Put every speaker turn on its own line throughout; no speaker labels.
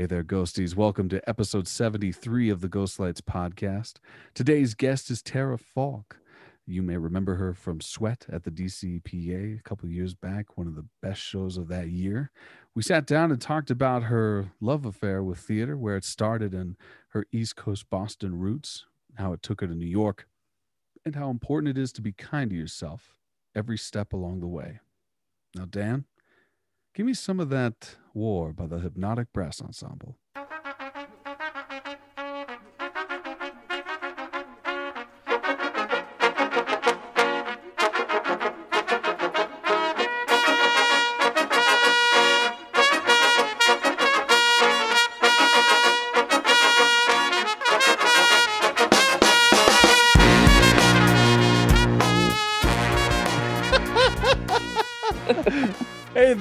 Hey there, ghosties. Welcome to episode 73 of the Ghost Lights podcast. Today's guest is Tara Falk. You may remember her from Sweat at the DCPA a couple years back, one of the best shows of that year. We sat down and talked about her love affair with theater, where it started and her East Coast Boston roots, how it took her to New York, and how important it is to be kind to yourself every step along the way. Now, Dan, give me some of that war by the Hypnotic Brass Ensemble.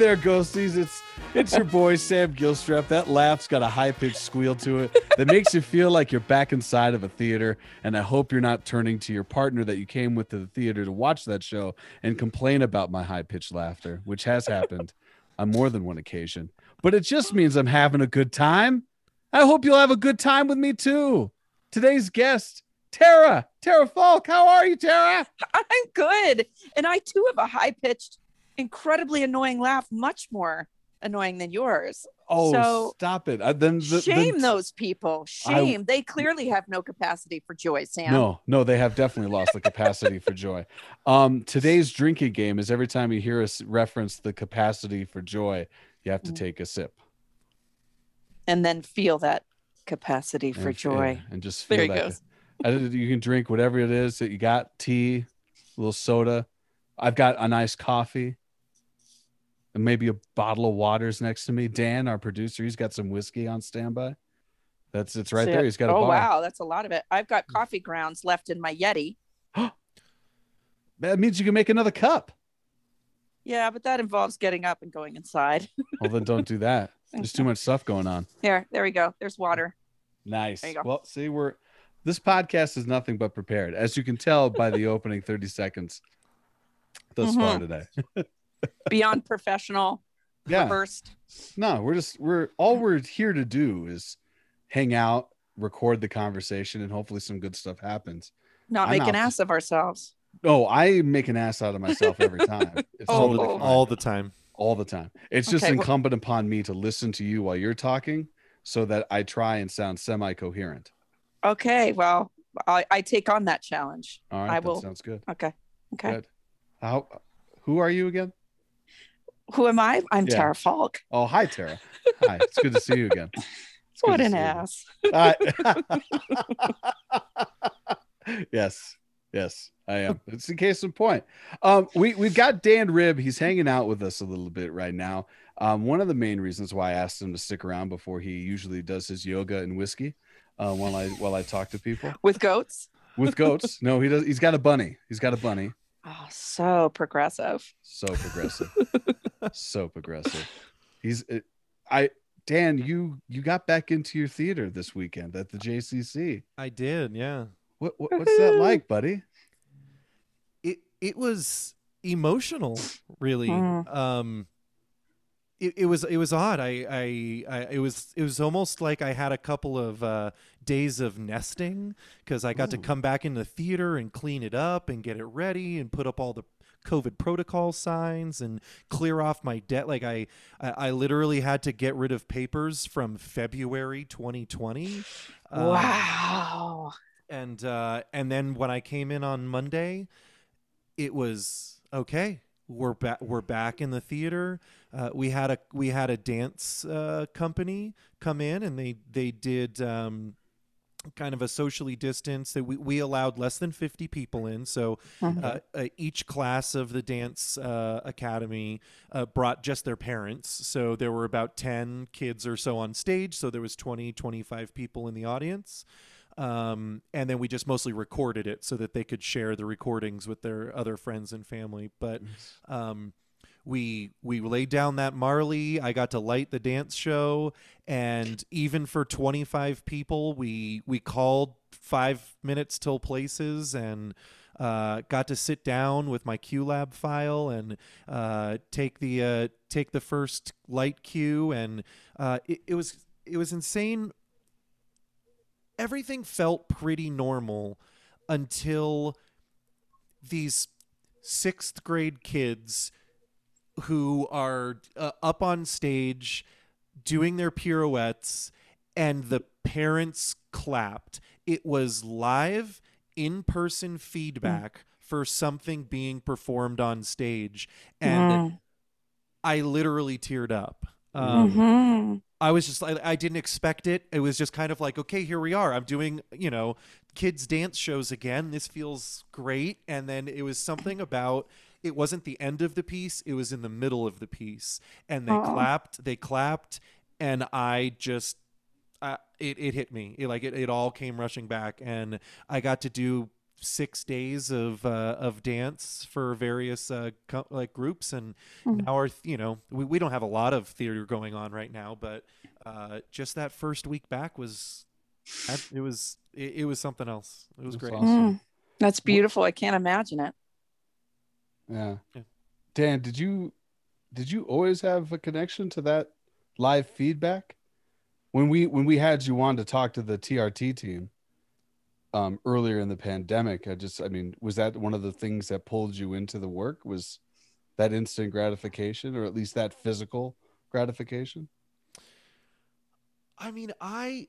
There, ghosties. It's it's your boy Sam Gilstrap. That laugh's got a high pitched squeal to it that makes you feel like you're back inside of a theater. And I hope you're not turning to your partner that you came with to the theater to watch that show and complain about my high pitched laughter, which has happened on more than one occasion. But it just means I'm having a good time. I hope you'll have a good time with me too. Today's guest, Tara, Tara Falk. How are you, Tara?
I'm good. And I too have a high pitched, incredibly annoying laugh, much more annoying than yours.
Oh,
So,
stop it. I, then the,
Shame those people. Shame. they clearly have no capacity for joy, Sam.
No, no, they have definitely lost the capacity for joy. Um, today's drinking game is every time you hear us reference the capacity for joy, you have to
Mm.
take a sip
And then feel that capacity for
and,
joy.
yeah, and just feel
There he
that.
goes.
I you can drink whatever it is that you got: tea, a little soda. I've got a nice coffee, and maybe a bottle of waters next to me. Dan, our producer, he's got some whiskey on standby. That's it's right
So-
there. He's got a bottle.
oh,
bar.
wow. That's a lot of it. I've got coffee grounds left in my Yeti.
That means you can make another cup.
Yeah, but that involves getting up and going inside.
Well, then don't do that. There's too much stuff going on.
Here, there we go. There's water.
Nice.
There you go.
Well, see, we're this podcast is nothing but prepared, as you can tell by the opening 30 seconds thus far
Mhm.
today.
Beyond professional,
Yeah.
rehearsed.
No, we're just we're all we're here to do is hang out, record the conversation, and hopefully some good stuff happens.
Not
I'm
make an ass of ourselves.
Oh, I make an ass out of myself every time. It's
Oh,
totally
oh.
all the time.
all the time. It's just
Okay, well-
incumbent upon me to listen to you while you're talking so that I try and sound semi-coherent.
Okay, well, I, I take on that challenge.
All right,
I
that
will-
sounds good.
Okay. Okay.
Good. How who are you again?
Who am I? I'm
Yeah.
Tara Falk.
Oh, hi, Tara. Hi, it's good to see you again. It's
What an ass.
I- yes, yes, I am. It's a case in point. Um, we we've got Dan Rib. He's hanging out with us a little bit right now. Um, one of the main reasons why I asked him to stick around before he usually does his yoga and whiskey, uh, while I while I talk to people
With goats.
with goats. No, he does. He's got a bunny. He's got a bunny.
Oh, so progressive.
So progressive. So progressive. He's it, I Dan, you you got back into your theater this weekend at the JCC.
I did, yeah.
What, what what's that like, buddy?
It it was emotional, really.
Mm.
Um it, it was it was odd. I, I I it was it was almost like I had a couple of uh, days of nesting because I got to come back in the theater and clean it up and get it ready and put up all the COVID protocol signs and clear off my debt. Like I, I, I literally had to get rid of papers from February 2020. Um,
wow.
and uh, and then when I came in on Monday, it was okay. We're back. We're back in the theater. Uh, we had a we had a dance uh, company come in, and they they did um, kind of a socially distanced. That we we allowed less than fifty people in. So
Mhm.
uh, uh, each class of the dance uh, academy uh, brought just their parents so there were about 10 kids or so on stage so there was 20 25 people in the audience um, and then we just mostly recorded it so that they could share the recordings with their other friends and family but um, we we laid down that Marley. I got to light the dance show, and even for 25 people, we we called five minutes till places and uh, got to sit down with my QLab file and uh, take the uh, take the first light cue, and uh, it, it was it was insane. Everything felt pretty normal until these sixth grade kids who are uh, up on stage doing their pirouettes and the parents clapped. It was live in person feedback for something being performed on stage. And
Mm.
I literally teared up. Um,
Mhm.
I was just I, I didn't expect it. It was just kind of like, okay, here we are. I'm doing, you know, kids dance shows again. This feels great. And then it was something about it wasn't the end of the piece, it was in the middle of the piece. And they
Aw.
clapped, they clapped, and I just uh, it it hit me. It, like it, it all came rushing back and I got to do six days of uh, of dance for various uh, co- like groups and
Mhm.
now our you know we, we don't have a lot of theater going on right now but uh, just that first week back was it was it, it was something else it was
That's
great
awesome.
Mm. That's beautiful. I can't imagine it.
Yeah.
Yeah.
Dan, did you did you always have a connection to that live feedback? When we when we had you on to talk to the TRT team um earlier in the pandemic, I just I mean, was that one of the things that pulled you into the work was that instant gratification or at least that physical gratification?
i mean i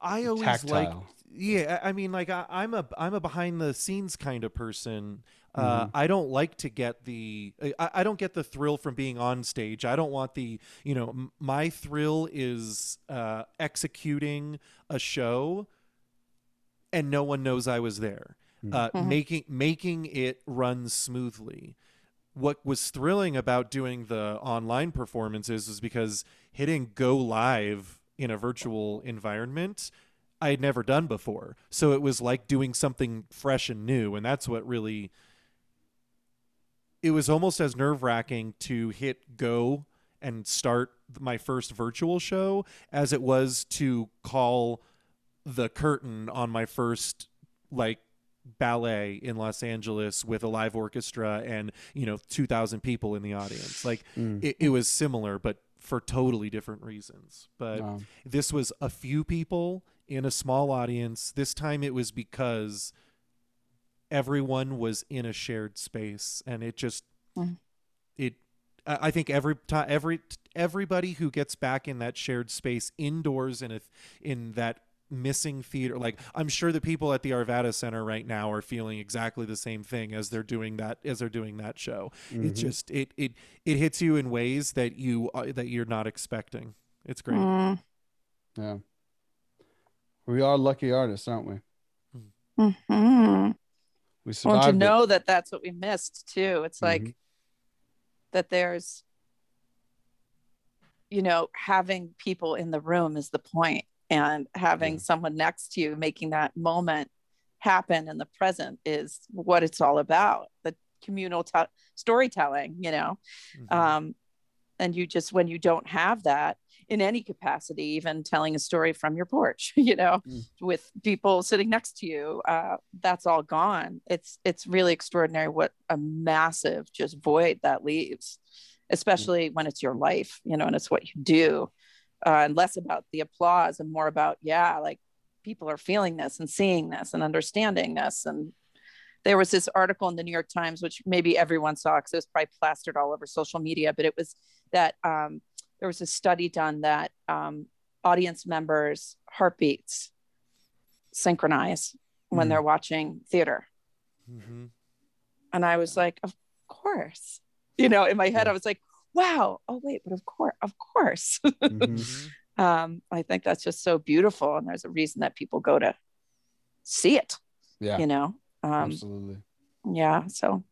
i always like yeah i I mean like I, i'm a i'm a behind the scenes kind of person uh,
Mhm.
I don't like to get the I, I don't get the thrill from being on stage. I don't want the you know m- my thrill is uh, executing a show, and no one knows I was there.
Mhm.
Uh,
Mhm.
Making making it run smoothly. What was thrilling about doing the online performances is because hitting go live in a virtual environment I had never done before. So it was like doing something fresh and new. And that's what really, it was almost as nerve wracking to hit go and start my first virtual show as it was to call the curtain on my first, like, ballet in Los Angeles with a live orchestra and, you know, 2,000 people in the audience. Like,
Mm.
it, it was similar, but for totally different reasons. But
Um,
this was a few people in a small audience. This time it was because everyone was in a shared space and it just
Mm.
it I I think every time every everybody who gets back in that shared space indoors in a in that missing theater like I'm sure the people at the Arvada Center right now are feeling exactly the same thing as they're doing that as they're doing that show. It
mhm.
just it it it hits you in ways that you uh, that you're not expecting. It's great.
Mm.
yeah. We are lucky artists, aren't we?
Mhm.
We
Well,
survived
to
it.
know that that's what we missed too. It's like
Mhm.
that there's, you know, having people in the room is the point, and having
Yeah.
someone next to you making that moment happen in the present is what it's all about. The communal t- storytelling, you know.
Mhm.
um, and you just when you don't have that in any capacity even telling a story from your porch you know
Mm.
with people sitting next to you uh, that's all gone it's it's really extraordinary what a massive just void that leaves especially when it's your life you know and it's what you do uh, and less about the applause and more about yeah like people are feeling this and seeing this and understanding this and there was this article in the New York Times, which maybe everyone saw because it was probably plastered all over social media, but it was that um, there was a study done that um, audience members' heartbeats synchronize when
Mm.
they're watching theater.
Mhm.
And I was like, of course. You know, in my head,
Yeah.
I was like, wow, oh, wait, but of course, of course.
Mhm.
Mhm.
um, I think that's just so beautiful. And there's a reason that people go to see it,
Yeah,
you know? Um,
absolutely.
yeah. So,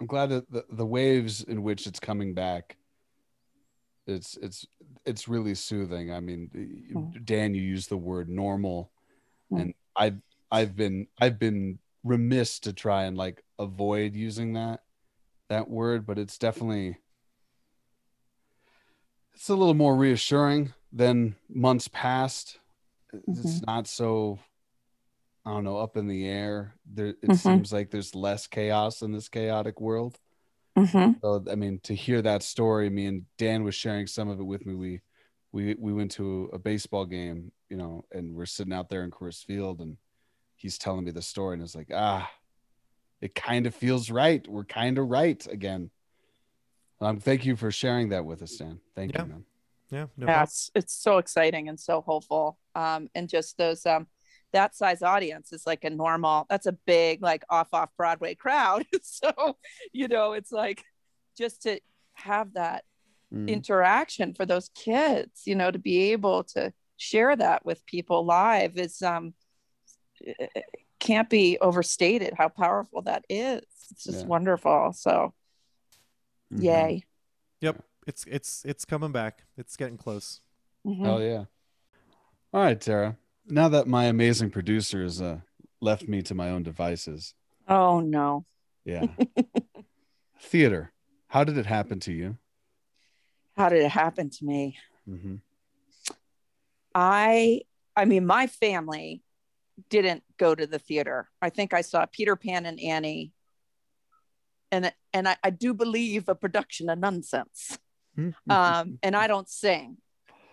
I'm glad that the, the waves in which it's coming back it's it's it's really soothing. I mean,
Mm.
Dan, you used the word normal,
Mm.
and I've I've been I've been remiss to try and like avoid using that that word, but it's definitely it's a little more reassuring than months past. It's not so I don't know up in the air. There it
Mhm.
seems like there's less chaos in this chaotic world.
Mhm.
So I mean, to hear that story, me and Dan was sharing some of it with me. We we we went to a baseball game, you know, and we're sitting out there in Coors Field, and he's telling me the story, and it's like, ah, it kind of feels right. We're kind of right again. Um, thank you for sharing that with us, Dan. Thank
Yeah.
you, man.
Yeah, no
yeah, it's, it's so exciting and so hopeful. Um, and just those um that size audience is like a normal, that's a big like off off Broadway crowd. so, you know, it's like just to have that
Mm.
interaction for those kids, you know, to be able to share that with people live is um it can't be overstated how powerful that is. It's just
Yeah.
wonderful. So
Mhm.
yay.
Yep, it's it's it's coming back. It's getting close.
Mhm.
Hell yeah. All right, Tara. Now that my amazing producers uh, left me to my own devices,
Oh no.
yeah. Theater. How did it happen to you?
How did it happen to me?
Mm-hmm.
I I mean my family didn't go to the theater. I think I saw Peter Pan and Annie and and I, I do believe a production of Nunsense.
Mm-hmm.
Um and I don't sing,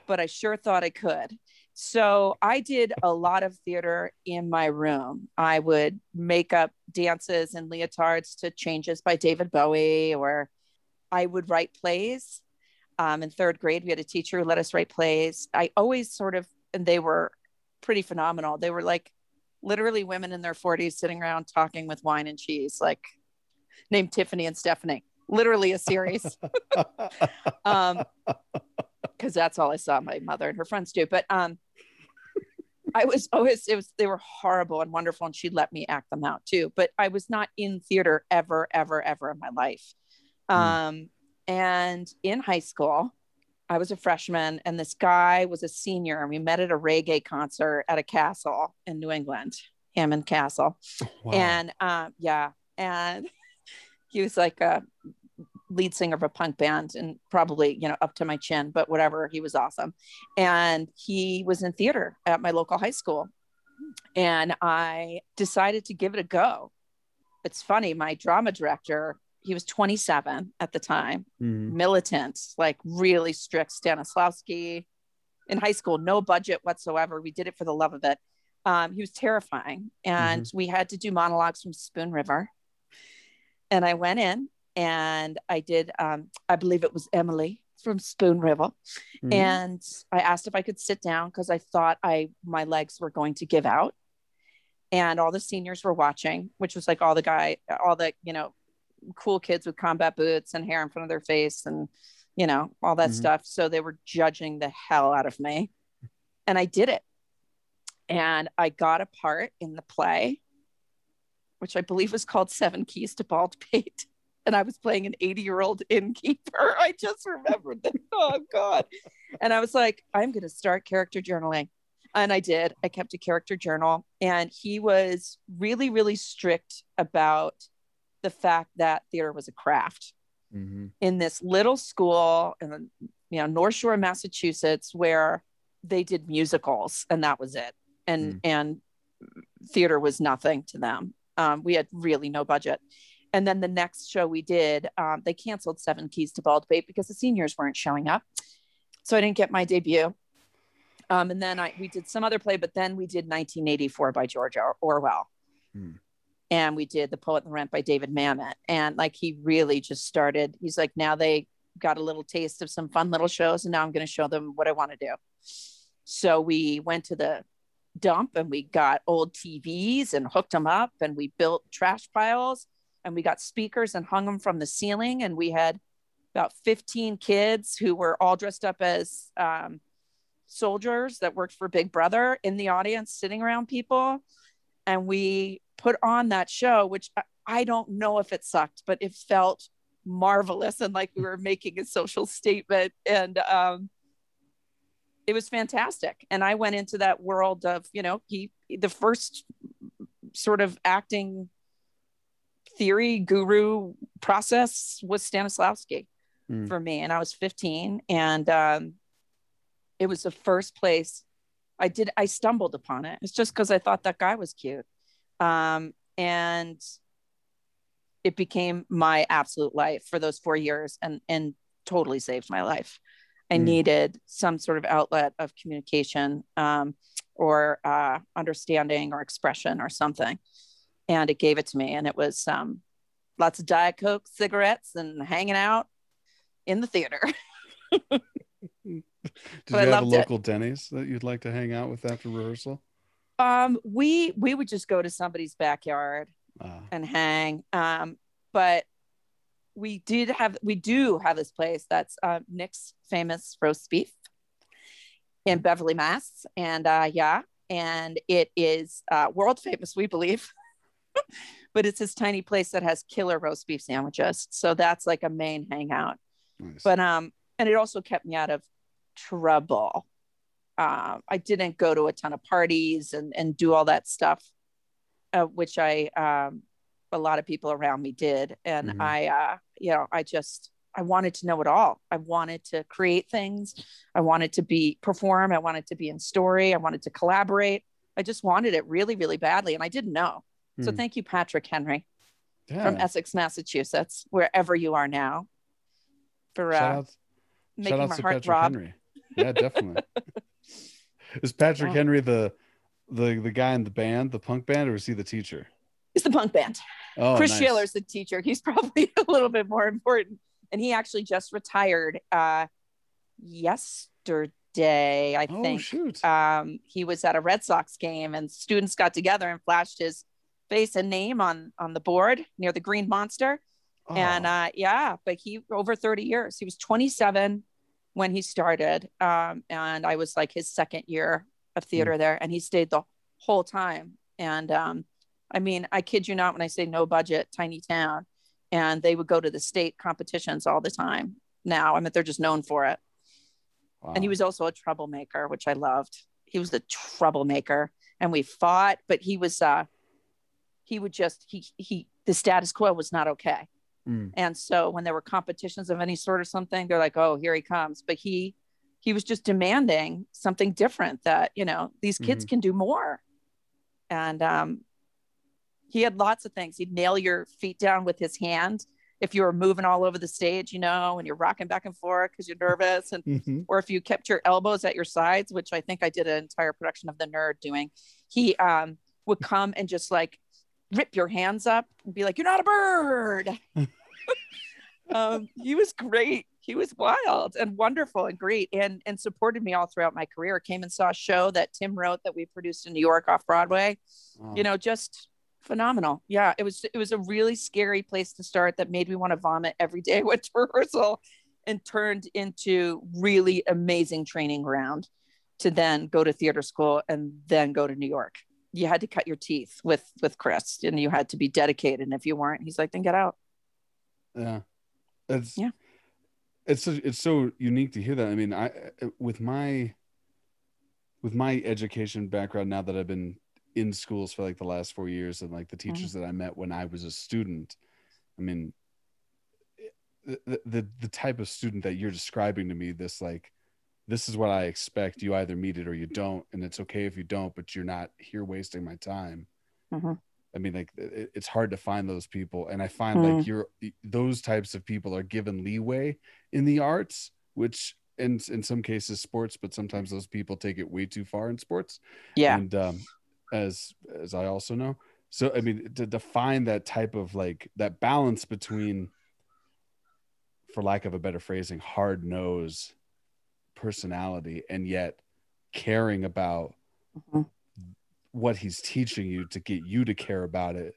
but I sure thought I could. So I did a lot of theater in my room. I would make up dances and leotards to changes by David Bowie, or I would write plays. Um, in third grade, we had a teacher who let us write plays. I always sort of, and they were pretty phenomenal. They were like literally women in their 40s sitting around talking with wine and cheese, like named Tiffany and Stephanie. Literally a series. um, because that's all I saw my mother and her friends do. But um, I was always it was they were horrible and wonderful, and she let me act them out too. But I was not in theater ever, ever, ever in my life. Um, and in high school, I was a freshman, and this guy was a senior, and we met at a reggae concert at a castle in New England, Hammond Castle
Wow.
and um, yeah, and he was like a lead singer of a punk band and probably you know up to my chin, but whatever. He was awesome, and he was in theater at my local high school, and I decided to give it a go. It's funny, my drama director. He was 27 at the time,
Mhm.
militant, like really strict Stanislavski in high school, no budget whatsoever. We did it for the love of it. Um, he was terrifying. And we had to do monologues from Spoon River. And I went in and I did, um, I believe it was Emily from Spoon River.
Mhm.
And I asked if I could sit down because I thought I my legs were going to give out. And all the seniors were watching, which was like all the guy, all the, you know, cool kids with combat boots and hair in front of their face and, you know, all that
Mhm.
stuff. So they were judging the hell out of me. And I did it. And I got a part in the play, which I believe was called Seven Keys to Baldpate. And I was playing an 80 year old innkeeper. I just remembered that. Oh, God. And I was like, I'm going to start character journaling. And I did. I kept a character journal. And he was really, really strict about the fact that theater was a craft
Mhm.
in this little school in you know North Shore, Massachusetts, where they did musicals and that was it, and and theater was nothing to them. Um, we had really no budget, and then the next show we did, um, they canceled Seven Keys to Baldpate because the seniors weren't showing up, so I didn't get my debut. Um, and then I we did some other play, but then we did 1984 by George Or- Orwell.
Hmm.
And we did The Poet and the Rent by David Mamet. And like he really just started, he's like, now they got a little taste of some fun little shows, and now I'm going to show them what I want to do. So we went to the dump and we got old TVs and hooked them up, and we built trash piles and we got speakers and hung them from the ceiling. And we had about 15 kids who were all dressed up as um, soldiers that worked for Big Brother in the audience, sitting around people. And we put on that show, which I, don't know if it sucked, but it felt marvelous and like we were making a social statement. And um, it was fantastic. And I went into that world of, you know, he, the first sort of acting theory guru process was Stanislavski
Mm.
for me. And I was 15. And um, it was the first place I did, I stumbled upon it. It's just because I thought that guy was cute. Um, and it became my absolute life for those four years and, and totally saved my life. I
Mm.
needed some sort of outlet of communication um, or uh, understanding or expression or something. And it gave it to me. And it was um, lots of Diet Coke, cigarettes, and hanging out in the theater.
Did you have a
loved it.
local Denny's that you'd like to hang out with after rehearsal?
um, we we would just go to somebody's backyard
Uh,
and hang. Um, but we did have we do have this place that's uh, Nick's famous roast beef in Beverly, Mass. And uh, yeah, and it is uh, world famous, we believe. but it's this tiny place that has killer roast beef sandwiches. So that's like a main hangout.
nice.
But um, and it also kept me out of trouble. Um, I didn't go to a ton of parties and and do all that stuff, uh, which I um, a lot of people around me did, and
Mhm.
I uh, you know I just I wanted to know it all. I wanted to create things. I wanted to be perform. I wanted to be in story. I wanted to collaborate. I just wanted it really, really badly, and I didn't know. So
Hmm.
thank you, Patrick Henry
yeah.
from Essex, Massachusetts, wherever you are now, for
shout
uh,
out, shout
making
out
my heart
Patrick
throb.
Henry. Yeah, definitely. is Patrick
Yeah.
Henry the the the guy in the band, the punk band, or is he the teacher?
It's the punk band.
Oh,
Chris
nice.
Shaler's the teacher. He's probably a little bit more important. And he actually just retired uh, yesterday, I
Oh
think.
shoot!
Um, he was at a Red Sox game and students got together and flashed his face and name on on the board near the Green Monster. And
Oh,
uh, yeah, but he over 30 years. He was 27 when he started. Um, and I was like his second year of theater there, and he stayed the whole time. And um, I mean, I kid you not when I say no budget, tiny town. And they would go to the state competitions all the time now. I mean, they're just known for it. And he was also a troublemaker, which I loved. He was the troublemaker, and we fought, but he was uh he would just he he the status quo was not okay.
Mm.
And so when there were competitions of any sort or something, they're like, "Oh, here he comes." But he he was just demanding something different that, you know, these kids can do more. And um he had lots of things. He'd nail your feet down with his hand if you were moving all over the stage, you know, and you're rocking back and forth because you're nervous and
Mhm.
or if you kept your elbows at your sides, which I think I did an entire production of The Nerd doing, he um, would come and just like rip your hands up and be like, "You're not a bird." um, he was great. He was wild and wonderful and great, and and supported me all throughout my career. Came and saw a show that Tim wrote that we produced in New York off Broadway.
Wow.
You know, just phenomenal. Yeah, it was it was a really scary place to start that made me want to vomit every day to rehearsal and turned into really amazing training ground to then go to theater school and then go to New York. You had to cut your teeth with with Chris and you had to be dedicated. And if you weren't, he's like, then get out.
Yeah, it's
Yeah.
It's so, it's so unique to hear that. I mean, I with my with my education background now that I've been in schools for like the last four years and like the mm-hmm. teachers that I met when I was a student, I mean, the, the the type of student that you're describing to me, this like, this is what I expect. You either meet it or you don't, and it's okay if you don't, but you're not here wasting my time.
Mhm.
I mean, like it, it's hard to find those people, and I find
Mm.
like you're those types of people are given leeway in the arts, which in in some cases sports, but sometimes those people take it way too far in sports.
Yeah.
And um, as as I also know, so I mean to define that type of like that balance between, for lack of a better phrasing, hard nose personality and yet caring about
Mhm.
what he's teaching you to get you to care about it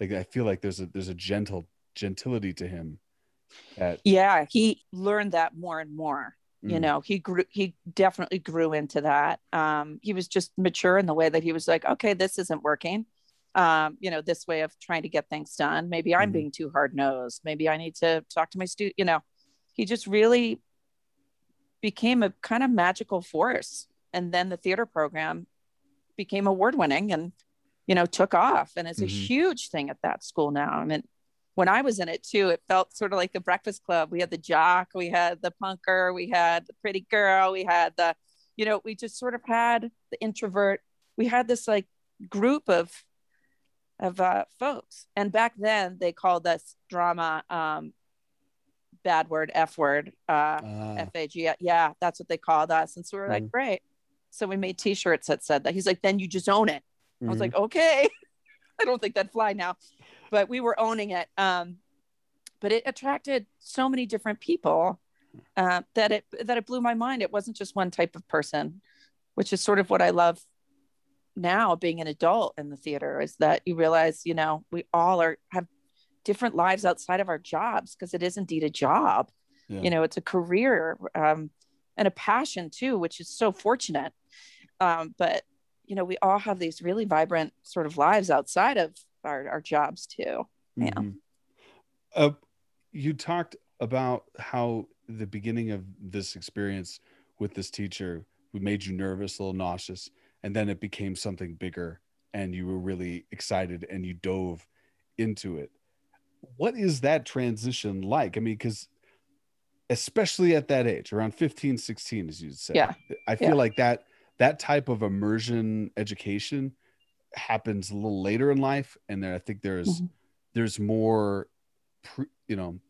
like i feel like there's a there's a gentle gentility to him that
Yeah. He learned that more and more. you
Mm.
know he grew he definitely grew into that um he was just mature in the way that he was like okay this isn't working um you know this way of trying to get things done maybe i'm
Mhm.
being too hard nosed maybe i need to talk to my student you know he just really became a kind of magical force and then the theater program became award winning and you know took off and it's a
Mhm.
huge thing at that school now i mean when I was in it too, it felt sort of like the Breakfast Club. We had the jock, we had the punker, we had the pretty girl, we had the, you know, we just sort of had the introvert. We had this like group of of uh, folks, and back then they called us drama um, bad word f word uh
Ah,
f-a-g yeah that's what they called us. And so we were like
Mhm.
great. So we made t-shirts that said that. He's like then you just own it. I was
mhm.
like okay. I don't think that'd fly now. But we were owning it. Um but it attracted so many different people uh, that it that it blew my mind. It wasn't just one type of person which is sort of what i love now being an adult in the theater is that you realize you know we all are have different lives outside of our jobs because it is indeed a job
Yeah.
you know it's a career um, and a passion too which is so fortunate um, but you know we all have these really vibrant sort of lives outside of our, our jobs too yeah.
Mhm. Uh, you talked about how the beginning of this experience with this teacher who made you nervous, a little nauseous, and then it became something bigger, and you were really excited and you dove into it. What is that transition like? I mean, because especially at that age, around 15, 16, as you'd say,
Yeah.
I feel
Yeah.
like that that type of immersion education happens a little later in life, and then I think there's
Mhm.
there's more you know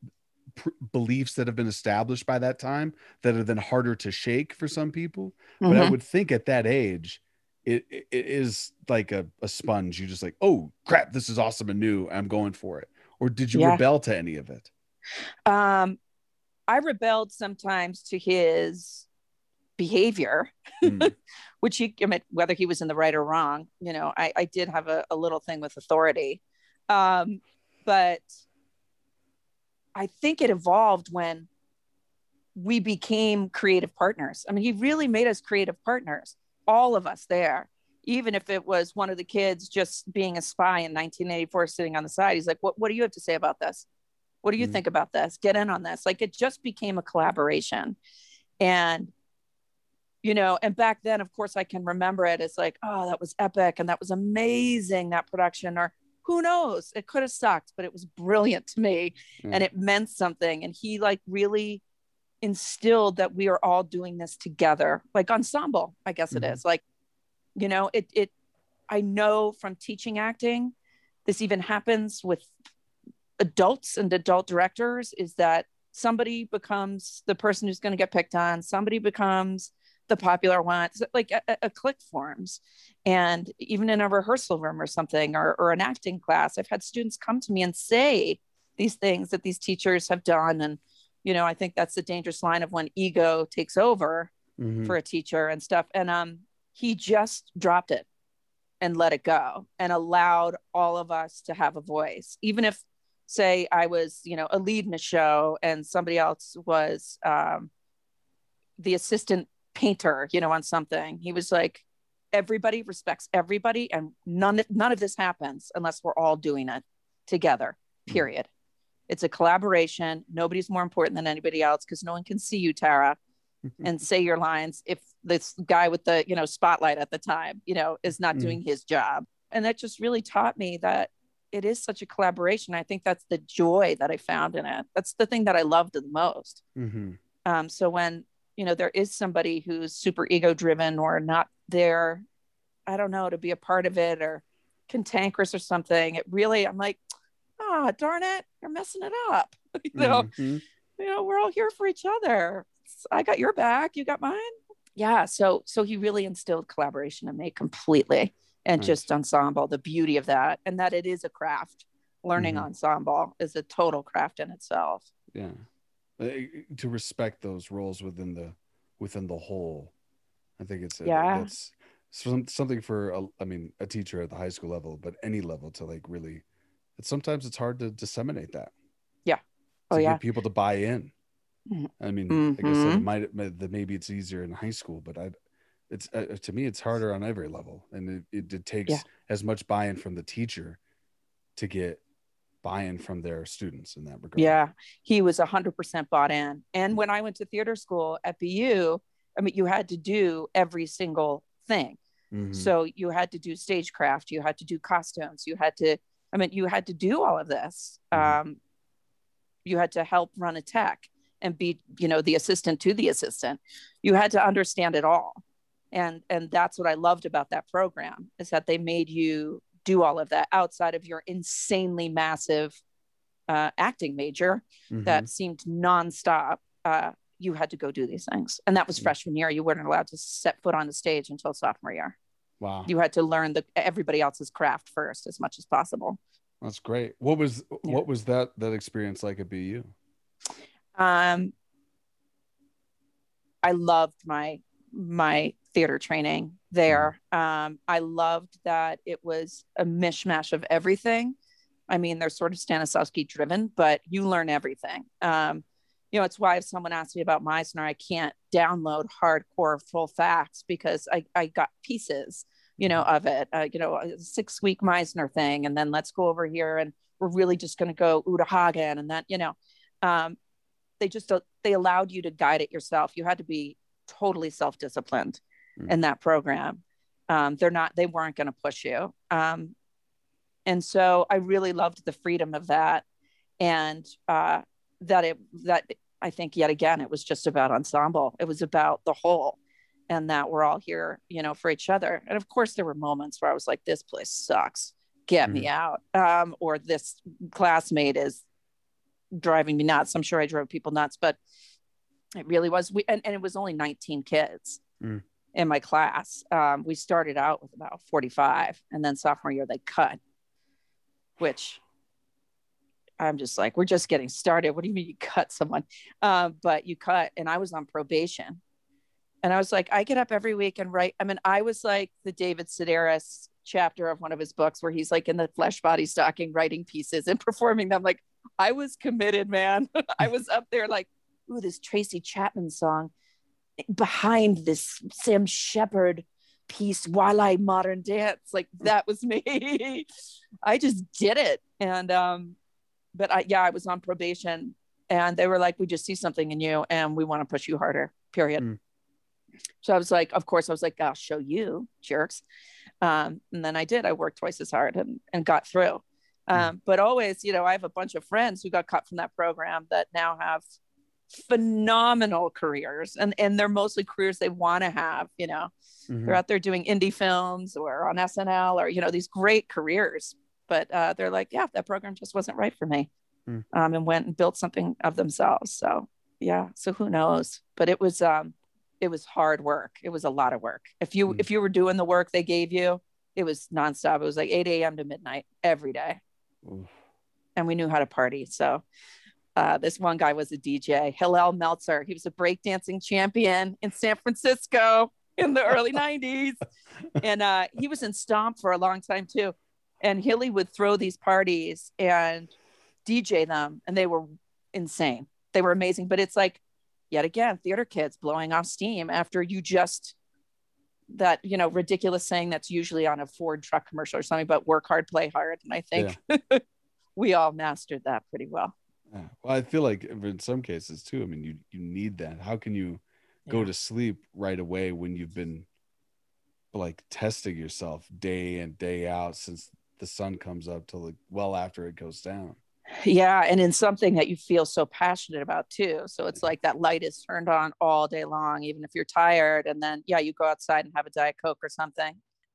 pr- beliefs that have been established by that time that are then harder to shake for some people but i
Mhm.
would think at that age it, it it is like a, a sponge you just like oh crap this is awesome and new i'm going for it or did you
Yeah.
rebel to any of it?
Um, i rebelled sometimes to his behavior
Mm,
which he I mean, whether he was in the right or wrong you know i, I did have a, a little thing with authority. Um, but i think it evolved when we became creative partners. I mean he really made us creative partners all of us there even if it was one of the kids just being a spy in 1984 sitting on the side he's like what, what do you have to say about this? What do you
Mhm.
think about this? Get in on this. Like it just became a collaboration. And you know and back then of course i can remember it as like oh that was epic and that was amazing that production or who knows? It could have sucked but it was brilliant to me.
Yeah.
and it meant something. And he like really instilled that we are all doing this together like ensemble i guess it
Mhm.
is. Like you know it it i know from teaching acting this even happens with adults and adult directors is that somebody becomes the person who's going to get picked on somebody becomes the popular one So, like a, a click forms. And even in a rehearsal room or something or, or an acting class i've had students come to me and say these things that these teachers have done. And you know i think that's the dangerous line of when ego takes over
Mhm.
for a teacher and stuff. And um he just dropped it and let it go and allowed all of us to have a voice. Even if say i was you know a lead in a show and somebody else was um the assistant painter you know on something he was like everybody respects everybody and none none of this happens unless we're all doing it together period. It's a collaboration. Nobody's more important than anybody else because no one can see you tara and say your lines. If this guy with the you know spotlight at the time you know is not
Mhm.
doing his job. And that just really taught me that it is such a collaboration. I think that's the joy that i found in it. That's the thing that i loved the most.
Mhm.
um, so when you know there is somebody who's super ego driven or not there i don't know to be a part of it or cantankerous or something it really i'm like ah darn it you're messing it up. You know?
Mhm.
you know we're all here for each other. I got your back you got mine yeah so so he really instilled collaboration in me completely and
Nice.
just ensemble the beauty of that and that it is a craft learning
Mhm.
ensemble is a total craft in itself
yeah Uh, to respect those roles within the within the whole i think it's a,
Yeah.
that's some, something for a, i mean a teacher at the high school level but any level to like really it's sometimes it's hard to disseminate that
Yeah.
to
Oh,
get
yeah.
people to buy in. I mean like i said it
Mhm.
might, that maybe it's easier in high school but i it's uh, to me it's harder on every level and it, it, it takes
Yeah.
as much buy-in from the teacher to get buy-in from their students in that regard
Yeah, he was 100% bought in. And when I went to theater school at BU, I mean, you had to do every single thing.
Mhm.
So you had to do stagecraft, you had to do costumes, you had to, I mean, you had to do all of this.
Mhm.
Um, you had to help run a tech and be, you know, the assistant to the assistant. You had to understand it all. And and that's what I loved about that program is that they made you do all of that outside of your insanely massive uh, acting major
Mhm.
that seemed nonstop. Uh, you had to go do these things, and that was freshman year. You weren't allowed to set foot on the stage until sophomore year.
wow,
You had to learn the everybody else's craft first as much as possible.
that's great. What was what was that that experience like at BU?
Um, I loved my my theater training there. Um, I loved that it was a mishmash of everything. I mean, they're sort of Stanislavski driven, but you learn everything. Um, you know, it's why if someone asks me about Meisner, I can't download hardcore full facts because I, I got pieces, you know, of it. Uh, you know, a six week Meisner thing, and then let's go over here and we're really just going to go Uta Hagen, and that, you know, um, they just they allowed you to guide it yourself. You had to be totally self disciplined
Mm.
in that program. Um, they're not they weren't going to push you. Um, and so I really loved the freedom of that, and uh, that it that I think yet again it was just about ensemble. It was about the whole, and that we're all here, you know, for each other. And of course, there were moments where I was like, "This place sucks. Get me out," um, or "This classmate is driving me nuts." I'm sure I drove people nuts, but it really was. We and, and it was only 19 kids.
Mm.
In my class, um, we started out with about 45, and then sophomore year they cut, which I'm just like, we're just getting started. What do you mean you cut someone? Uh, but you cut, and I was on probation. And I was like, I get up every week and write. I mean, I was like the David Sedaris chapter of one of his books where he's like in the flesh body stocking, writing pieces and performing them. Like, I was committed, man. I was up there like, ooh, this Tracy Chapman song behind this Sam Shepard piece, Walleye Modern Dance. Like, that was me. I just did it. And, um, but I, yeah, I was on probation and they were like, we just see something in you and we want to push you harder, period.
Mm.
So I was like, of course, I was like, I'll show you jerks. Um, and then I did, I worked twice as hard and, and got through. Um, but always, you know, I have a bunch of friends who got cut from that program that now have phenomenal careers and, and they're mostly careers they want to have, you know,
Mhm.
they're out there doing indie films or on SNL or, you know, these great careers. But uh, they're like, yeah, that program just wasn't right for me.
Hmm.
Um, and went and built something of themselves. So yeah, so who knows? But it was um it was hard work. It was a lot of work. If you
Hmm.
if you were doing the work they gave you, it was nonstop. It was like 8 a.m. to midnight every day.
Oof.
And we knew how to party. So uh, this one guy was a DJ, Hillel Meltzer. He was a breakdancing champion in San Francisco in the early 90s. And uh, he was in Stomp for a long time too. And Hilly would throw these parties and DJ them, and they were insane. They were amazing. But it's like, yet again, theater kids blowing off steam after you just that you know ridiculous saying that's usually on a Ford truck commercial or something, but work hard, play hard. And I think we all mastered that pretty well.
Yeah. Well, I feel like in some cases too. I mean, you you need that. How can you go
Yeah.
to sleep right away when you've been like testing yourself day in day out since the sun comes up till like well after it goes down?
Yeah, and in something that you feel so passionate about too. So it's like that light is turned on all day long, even if you're tired. And then yeah, you go outside and have a diet coke or something.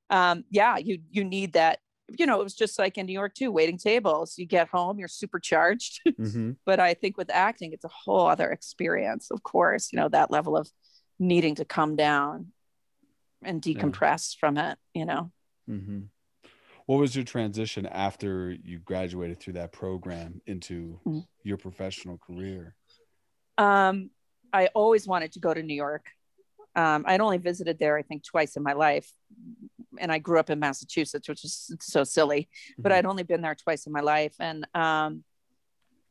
Um, yeah, you you need that. You know, it was just like in New York too, waiting tables. You get home, you're supercharged.
Mm-hmm.
but I think with acting, it's a whole other experience. Of course, you know that level of needing to come down and decompress from it. You know.
Mm-hmm. What was your transition after you graduated through that program into
Mhm.
your professional career?
Um, I always wanted to go to New York. Um, I'd only visited there, I think, twice in my life. And I grew up in Massachusetts, which is so silly, but
Mhm.
I'd only been there twice in my life. And um,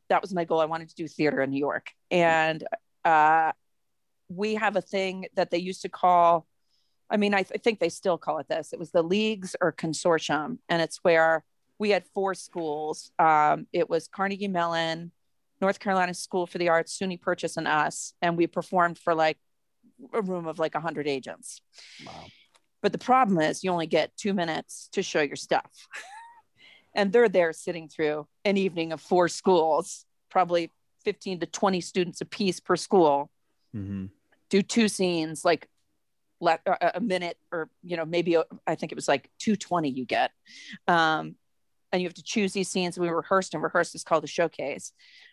that was my goal. I wanted to do theater in New York. And uh, we have a thing that they used to call, I mean, I, th- I think they still call it this. It was the leagues or consortium. And it's where we had four schools. Um, it was Carnegie Mellon, North Carolina School for the Arts, SUNY Purchase, and us. And we performed for like a room of like 100 agents.
Wow.
But the problem is, you only get two minutes to show your stuff. and they're there sitting through an evening of four schools, probably 15 to 20 students a piece per school,
Mm-hmm.
do two scenes, like let a a minute or, you know, maybe uh, I think it was like 220 you get. Um, and you have to choose these scenes. We rehearsed and rehearsed. It's called a showcase,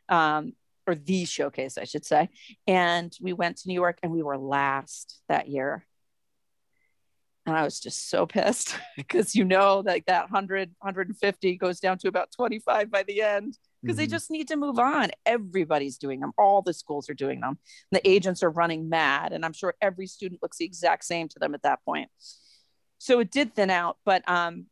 um, or the showcase, I should say. And we went to New York, and we were last that year. And I was just so pissed because you know, like that 100, 150 goes down to about 25 by the end because they
Mhm.
just need to move on. Everybody's doing them. All the schools are doing them. The agents are running mad. And I'm sure every student looks the exact same to them at that point. So it did thin out, but um,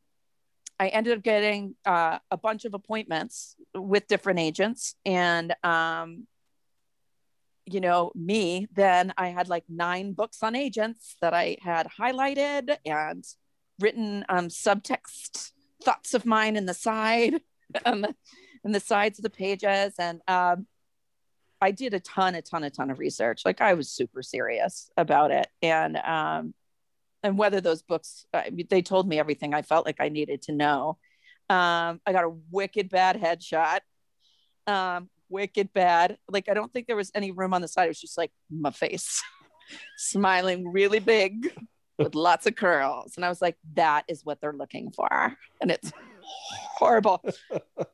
I ended up getting uh, a bunch of appointments with different agents. And, um, you know, me, then I had like nine books on agents that I had highlighted and written um, subtext thoughts of mine in the side. on the, sides of the pages. And um, i did a ton a ton a ton of research. Like i was super serious about it. And um, and whether those books I they told me everything i felt like i needed to know. Um, i got a wicked bad headshot. Um, wicked bad. Like i don't think there was any room on the side. It was just like my face smiling really big with lots of curls. And i was like that is what they're looking for. And it's horrible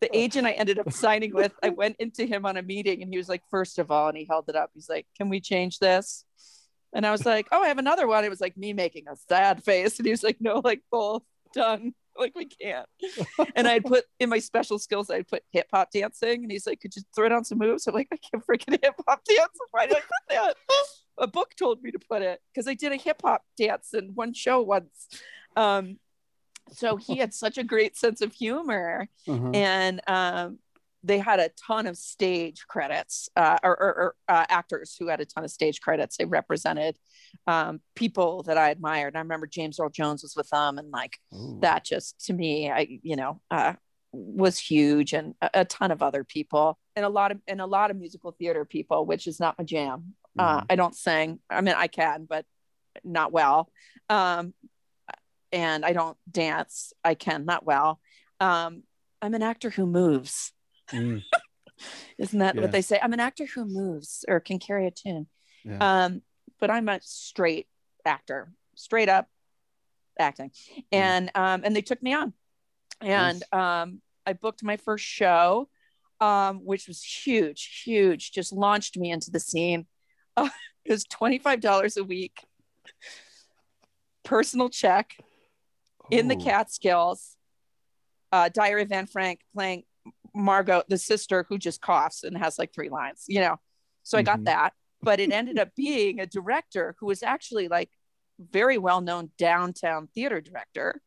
the agent I ended up signing with, I went into him on a meeting and he was like, first of all, and he held it up. He's like, can we change this? And I was like, oh, I have another one. It was like me making a sad face. And he was like, no, like both done. Like we can't. And I had put in my special skills, I put hip hop dancing. And he's like, could you throw down some moves? I'm like, I can't freaking hip hop dance. Why did I put that? A book told me to put it because I did a hip hop dance in one show once. Um, so he had such a great sense of humor
Uh-huh.
and um, they had a ton of stage credits uh, or, or, or uh, actors who had a ton of stage credits. They represented um, people that I admired. I remember James Earl Jones was with them, and like
Ooh.
that just to me, I you know uh, was huge, and a, a ton of other people, and a lot of and a lot of musical theater people, which is not my jam. Uh,
Mhm.
I don't sing. I mean, I can, but not well. Um, and I don't dance. I can not well. Um, I'm an actor who moves.
Mm,
Isn't that
Yeah.
what they say? I'm an actor who moves or can carry a tune.
yeah.
Um, but I'm a straight actor, straight up acting. And um, and they took me on. And um, I booked my first show, um, which was huge, huge, just launched me into the scene. Uh, it was $25 a week, personal check in the. Catskills. Uh, Diary of Anne Frank playing Margot, the sister who just coughs and has like three lines, you know. So I got
Mhm.
that, but it ended up being a director who was actually like very well known downtown theater director.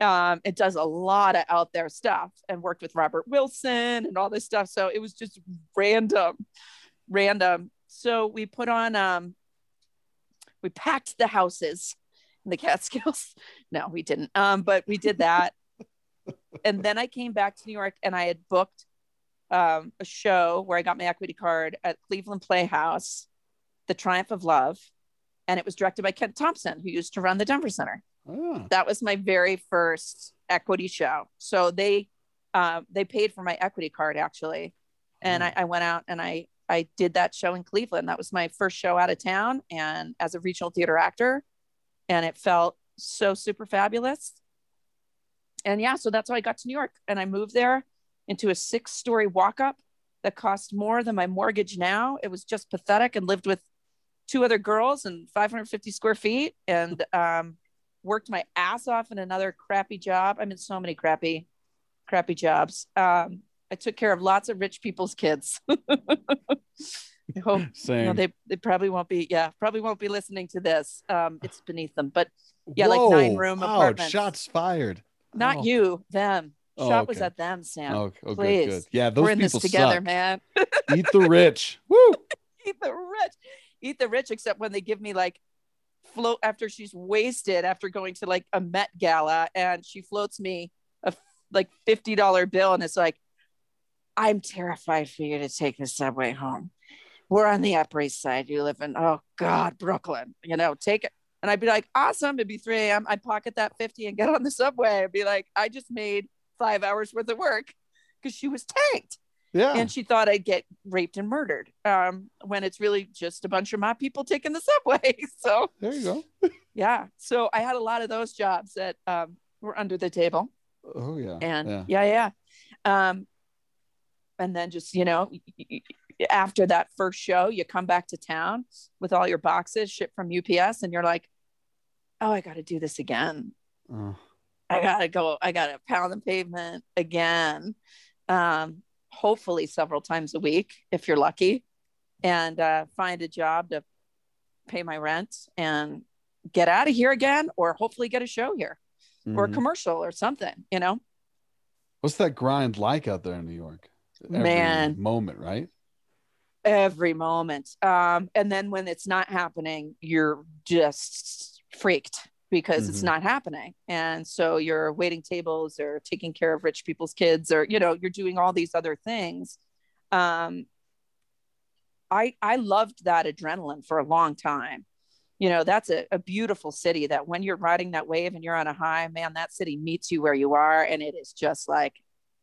Um, it does a lot of out there stuff and worked with Robert Wilson and all this stuff. So it was just random, random. So we put on, um, we packed the houses the Catskills. No, we didn't. Um, but we did that. and then I came back to New York and I had booked um, a show where I got my equity card at Cleveland Playhouse, The Triumph of Love. And it was directed by Kent Thompson, who used to run the Denver Center.
Ah,
That was my very first equity show. So they uh, they paid for my equity card actually, and I, I went out and I I did that show in Cleveland. That was my first show out of town, and as a regional theater actor, and it felt so super fabulous. And yeah, so that's how I got to New York, and I moved there into a six story walk up that cost more than my mortgage now. It was just pathetic, and lived with two other girls and 550 square feet, and um, worked my ass off in another crappy job. I'm in so many crappy, crappy jobs. Um, I took care of lots of rich people's kids. I hope
same.
no, they they probably won't be. Yeah, probably won't be listening to this. Um, it's beneath them, but yeah, like nine room apartments.
Shots fired.
not
Oh.
you, them.
Oh,
Shot was at them, Sam.
Oh, oh
Please.
good. Yeah, those
We're in this
people
together,
suck.
man.
Eat the rich. Woo.
Eat the rich. Eat the rich, except when they give me like float after she's wasted after going to like a Met gala and she floats me a like $50 bill and it's like, I'm terrified for you to take the subway home. We're on the Upper East Side. You live in, oh God, Brooklyn. You know, take it. And I'd be like, awesome. It'd be 3 a.m. I'd pocket that 50 and get on the subway. I'd be like, I just made five hours worth of work because she was tanked
Yeah.
and she thought I'd get raped and murdered. Um, when it's really just a bunch of my people taking the subway. So
there you go.
yeah, so I had a lot of those jobs that um, were under the table.
Oh yeah.
and
yeah.
yeah, yeah. Um, and then just you know, after that first show, you come back to town with all your boxes shipped from UPS, and you're like, oh, I got to do this again.
Oh,
I gotta go. I gotta pound the pavement again. Um, hopefully several times a week if you're lucky, and uh, find a job to pay my rent and get out of here again, or hopefully get a show here or a
mhm.
commercial or something. You know,
What's that grind like out there in New York? Every
Man.
moment, right?
Every moment. Um, and then when it's not happening, you're just freaked because it's
Mhm.
not happening. And so you're waiting tables or taking care of rich people's kids or, you know, you're doing all these other things. Um, I, I loved that adrenaline for a long time. You know, that's a, a beautiful city that when you're riding that wave and you're on a high, man, that city meets you where you are. And it is just like,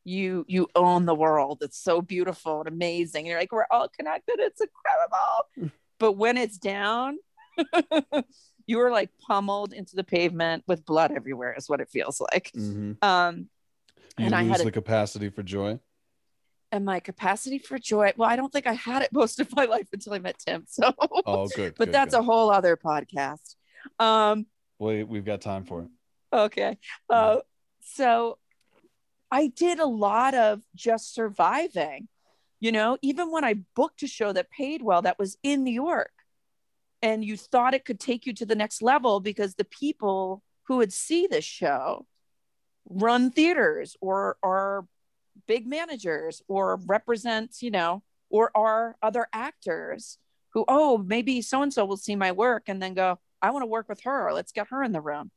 you you own the world. It's so beautiful and amazing. You're like, we're all connected. It's incredible. but when it's down, you are like pummeled into the pavement with blood everywhere, is what it feels like.
hmm
Um,
You
And I
lose
had a-
the capacity for joy.
and my capacity for joy. Well, I don't think I had it most of my life until I met Tim. So,
Oh, good.
but
good,
that's
good.
a whole other podcast. Um,
We we've got time for it.
okay. Uh, so I did a lot of just surviving, you know, even when I booked a show that paid well, that was in New York, and you thought it could take you to the next level because the people who would see this show run theaters or are big managers or represent, you know, or are other actors who, oh, maybe so and so will see my work and then go, I want to work with her. Let's get her in the room.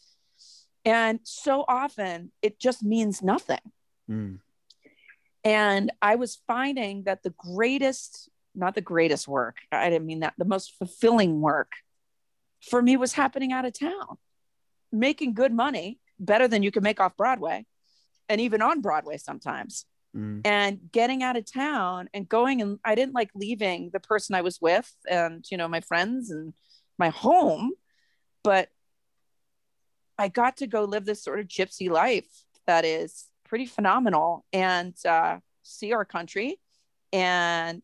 And so often it just means nothing.
Mm.
And I was finding that the greatest, not the greatest work, I didn't mean that, the most fulfilling work for me was happening out of town, making good money, better than you can make off Broadway and even on Broadway sometimes.
Mm.
And getting out of town and going, and I didn't like leaving the person I was with and, you know, my friends and my home, but I got to go live this sort of gypsy life that is pretty phenomenal and uh, see our country and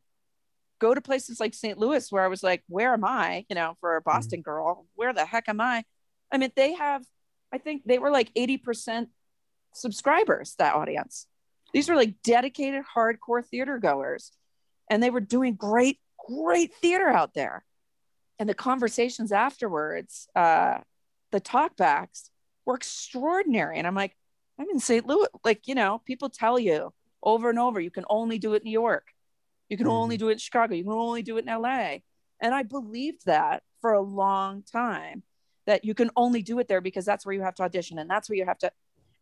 go to places like St. Louis where I was like, where am I? You know, for a Boston girl, where the heck am I? I mean, they have, I think they were like 80% subscribers, that audience. These were like dedicated hardcore theater goers. And they were doing great, great theater out there. And the conversations afterwards, uh, the talkbacks were extraordinary. And I'm like, I'm in St. Louis. Like, you know, people tell you over and over, you can only do it in New York. You can only do it in Chicago. You can only do it in LA. And I believed that for a long time that you can only do it there because that's where you have to audition and that's where you have to.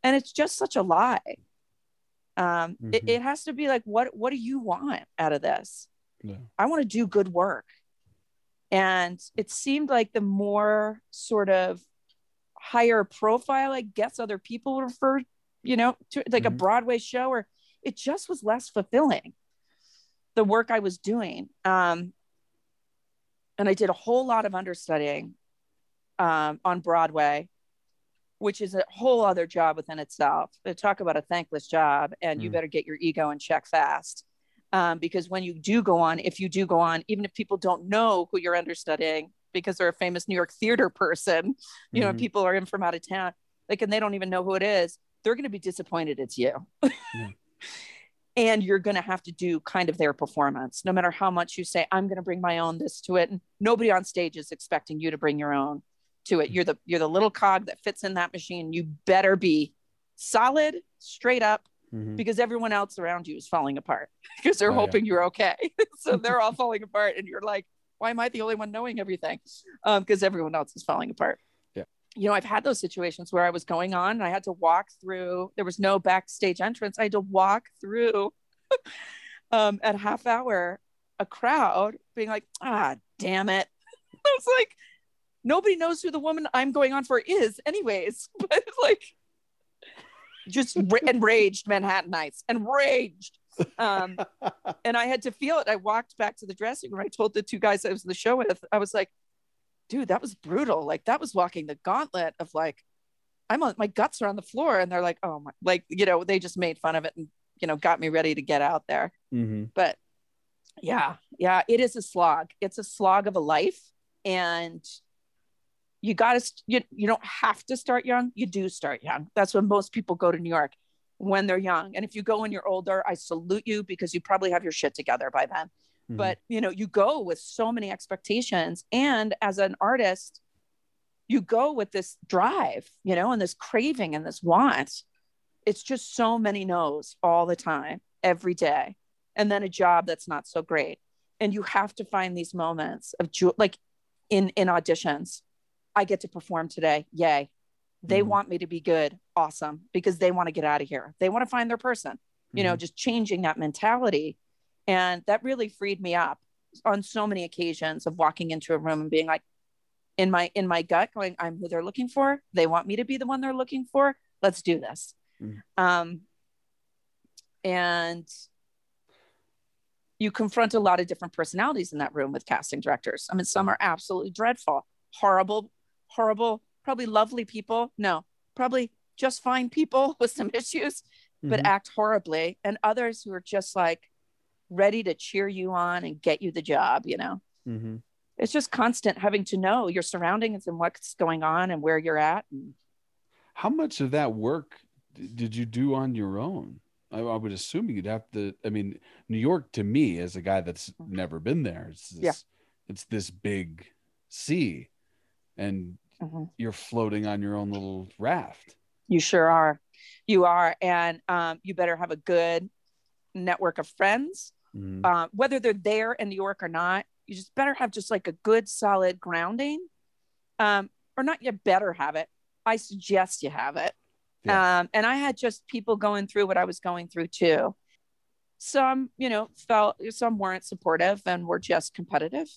And it's just such a lie. Um, it,
Mhm.
it has to be like, what, what do you want out of this?
Yeah.
I want to do good work. And it seemed like the more sort of higher profile, I guess other people refer, you know, to like a
Mhm.
Broadway show, or it just was less fulfilling, the work I was doing. Um, and I did a whole lot of understudying um, on Broadway, which is a whole other job within itself. They talk about a thankless job, and you
Mm.
better get your ego in check fast. Um, because when you do go on, if you do go on, even if people don't know who you're understudying because they're a famous New York theater person, you know,
Mhm.
people are in from out of town, like, and they don't even know who it is, they're going to be disappointed it's you.
Yeah.
and you're going to have to do kind of their performance, no matter how much you say, I'm going to bring my own this to it. And nobody on stage is expecting you to bring your own to it. You're the, you're the little cog that fits in that machine. You better be solid, straight up,
Mhm.
because everyone else around you is falling apart because they're
Oh, yeah.
hoping you're okay. so they're all falling apart, and you're like, why am I the only one knowing everything? Because everyone else is falling apart.
Yeah.
You know, I've had those situations where I was going on and I had to walk through, there was no backstage entrance. I had to walk through um, at half hour a crowd being like, ah, damn it. I was like, nobody knows who the woman I'm going on for is, anyways. But it's like, just ra- enraged Manhattanites, enraged. Um, and I had to feel it. I walked back to the dressing room. I told the two guys I was in the show with, I was like, dude, that was brutal. Like, that was walking the gauntlet of like, I'm on my guts are on the floor and they're like, oh my, like, you know, they just made fun of it and, you know, got me ready to get out there.
Mm-hmm.
But yeah, yeah, it is a slog. It's a slog of a life. And you got to, you, you don't have to start young. You do start young. That's when most people go to New York when they're young. And if you go when you're older, I salute you because you probably have your shit together by then.
Mhm.
But, you know, you go with so many expectations. And as an artist, you go with this drive, you know, and this craving and this want. It's just so many no's all the time, every day. And then a job that's not so great. And you have to find these moments of joy, like in in auditions. I get to perform today. Yay. They
Mhm.
want me to be good. Awesome. Because they want to get out of here. They want to find their person, you know,
Mhm.
just changing that mentality. And that really freed me up on so many occasions of walking into a room and being like, in my in my gut going i'm who they're looking for they want me to be the one they're looking for let's do this
Mhm.
um and you confront a lot of different personalities in that room with casting directors i mean some are absolutely dreadful horrible horrible probably lovely people no probably just fine people with some issues but
Mhm.
act horribly and others who are just like ready to cheer you on and get you the job you know
Mhm.
it's just constant having to know your surroundings and what's going on and where you're at and
How much of that work did you do on your own? I, I would assume you'd have to. I mean, New York to me, as a guy that's never been there, it's this,
Mm-hmm. Yeah.
it's this big sea, and
Mhm.
you're floating on your own little raft.
you sure are. You are. And um, you better have a good network of friends.
Mhm.
um, whether they're there in new york or not you just better have just like a good solid grounding. Um, or not you better have it. I suggest you have it. Um, and i had just people going through what i was going through too. Some you know felt some weren't supportive and were just competitive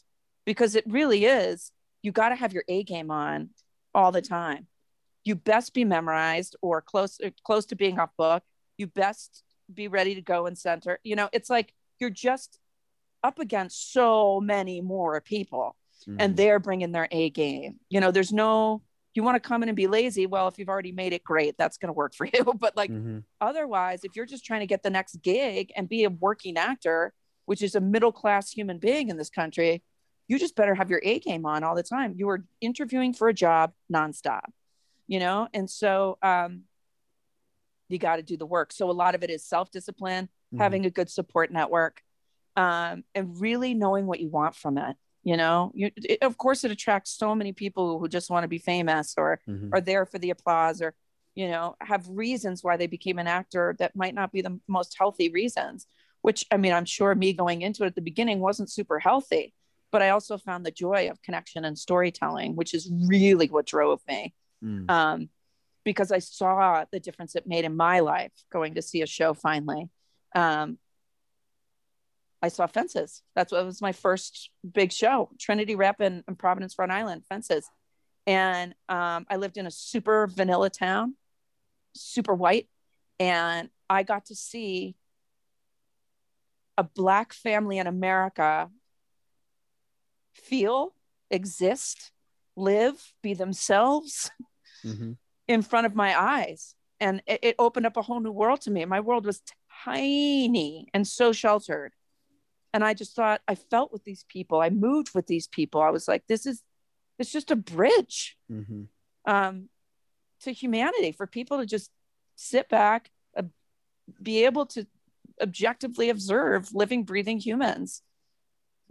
because it really is you got to have your a game on all the time. You best be memorized or close close to being off book. You best be ready to go and center. You know it's like you're just up against so many more people and
Mhm.
they're bringing their a game. You know there's no you want to come in and be lazy well if you've already made it great that's going to work for you. But like
Mhm.
otherwise if you're just trying to get the next gig and be a working actor which is a middle class human being in this country you just better have your a game on all the time you are interviewing for a job nonstop you know and so um you got to do the work so a lot of it is self-discipline
Mhm.
having a good support network um, and really knowing what you want from it you know you, it, of course it attracts so many people who just want to be famous or
Mhm.
are there for the applause or you know have reasons why they became an actor that might not be the most healthy reasons which i mean i'm sure me going into it at the beginning wasn't super healthy but i also found the joy of connection and storytelling which is really what drove me
Mm.
um, because I saw the difference it made in my life going to see a show finally. Um, I saw Fences. That's what was my first big show, Trinity Rep in, in Providence, Rhode Island, Fences. And um, I lived in a super vanilla town, super white. And I got to see a Black family in America feel, exist, live, be themselves
Mhm.
in front of my eyes. And it, it opened up a whole new world to me. My world was tiny and so sheltered. And i just thought i felt with these people. I moved with these people. I was like this is it's just a bridge
Mhm.
um, to humanity for people to just sit back uh, be able to objectively observe living breathing humans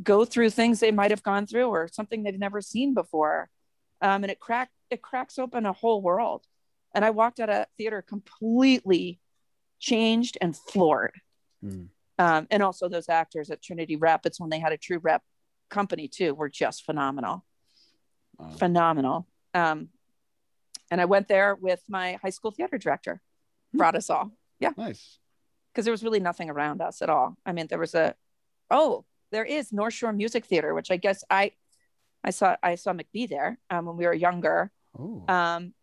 go through things they might have gone through or something they've never seen before um, and it cracked it cracks open a whole world and i walked out of theater completely changed and floored
Mm.
um, and also those actors at trinity rapids when they had a true rep company too were just phenomenal
Wow.
phenomenal um, and i went there with my high school theater director
Hmm.
brought us all Yeah.
Nice.
because there was really nothing around us at all. I mean, there was a oh, there is North Shore Music Theater, which I guess I I saw I saw McBee there um, when we were younger.
Oh.
Um,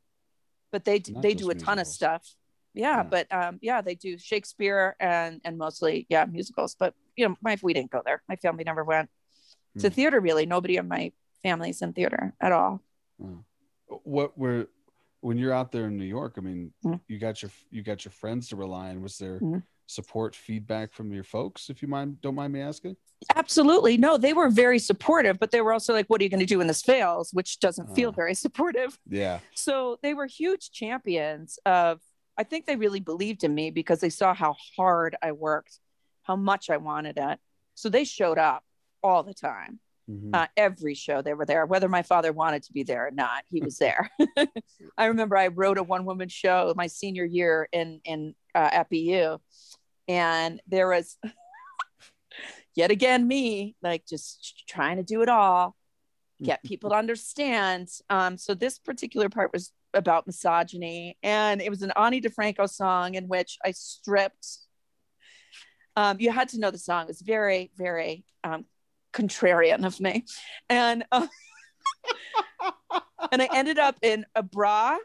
but they
Not
they do a ton of stuff. Yeah,
Yeah.
but um, yeah, they do Shakespeare and and mostly yeah musicals. But you know, my we didn't go there. My family never went to
Hmm.
theater. Really, nobody in my family's in theater at all.
Oh. What were when you're out there in New York, I mean,
Mhm.
you got your you got your friends to rely on. Was there
Mhm.
Support feedback from your folks? If you mind, don't mind me asking.
Absolutely. No, they were very supportive, but they were also like, what are you going to do when this fails? Which doesn't feel
Uh.
very supportive.
Yeah.
So they were huge champions of, I think they really believed in me because they saw how hard I worked, how much I wanted it. So they showed up all the time.
Mhm.
Uh, every show they were there, whether my father wanted to be there or not, he was there. I remember I wrote a one woman show my senior year in, in uh, at BU, and there was yet again me like just trying to do it all get people to understand um, so this particular part was about misogyny and it was an ani difranco song in which i stripped um, you had to know the song it was very very um, contrarian of me and uh, and i ended up in a bra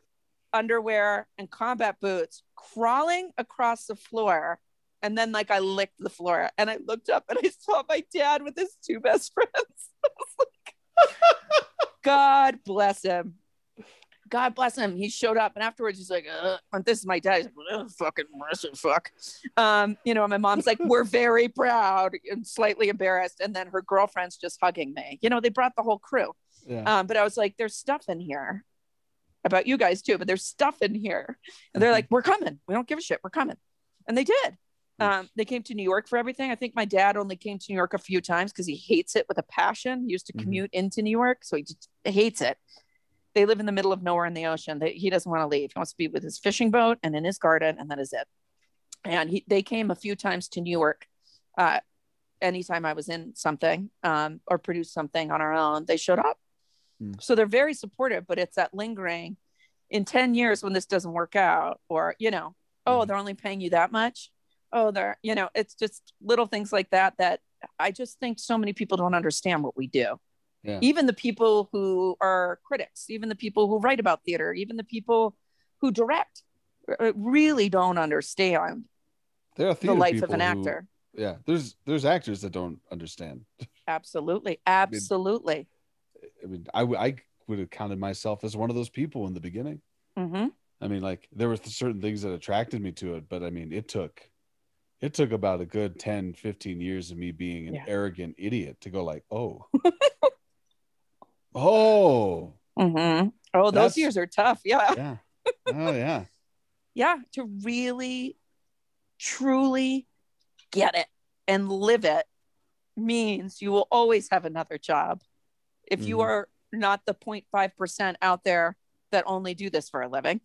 underwear and combat boots crawling across the floor and then like I licked the floor and I looked up and I saw my dad with his two best friends. Like, God bless him. God bless him. He showed up and afterwards he's like, and this is my dad. He's like, fucking Marissa, fuck. Um, you know, my mom's like, we're very proud and slightly embarrassed. And then her girlfriend's just hugging me. You know, they brought the whole crew.
Yeah.
Um, but I was like, there's stuff in here about you guys too, but there's stuff in here. And they're
Mhm.
like, we're coming. We don't give a shit. We're coming. And they did. Um, they came to New York for everything. I think my dad only came to New York a few times because he hates it with a passion. He used to
Mhm.
commute into New York, so he just hates it. They live in the middle of nowhere in the ocean. They, he doesn't want to leave. He wants to be with his fishing boat and in his garden, and that is it. And he, they came a few times to New York. Uh, anytime I was in something um, or produced something on our own, they showed up.
Mm.
So they're very supportive, but it's that lingering in 10 years when this doesn't work out, or, you know, oh,
Mhm.
they're only paying you that much. Oh, they're, you know, it's just little things like that that I just think so many people don't understand what we do.
Yeah.
Even the people who are critics, even the people who write about theater, even the people who direct uh, really don't understand
There are
the life of an
who-
actor.
yeah. There's there's actors that don't understand.
Absolutely. Absolutely.
I mean, I, w- I would have counted myself as one of those people in the beginning.
hmm
I mean, like there were certain things that attracted me to it, but I mean, it took it took about a good 10, 15 years of me being an
Yeah.
arrogant idiot to go like, oh, oh,
hmm Oh, those years are tough. Yeah.
yeah, oh yeah,
yeah to really truly get it and live it means you will always have another job if you
Mhm.
are not the 0.5% out there that only do this for a living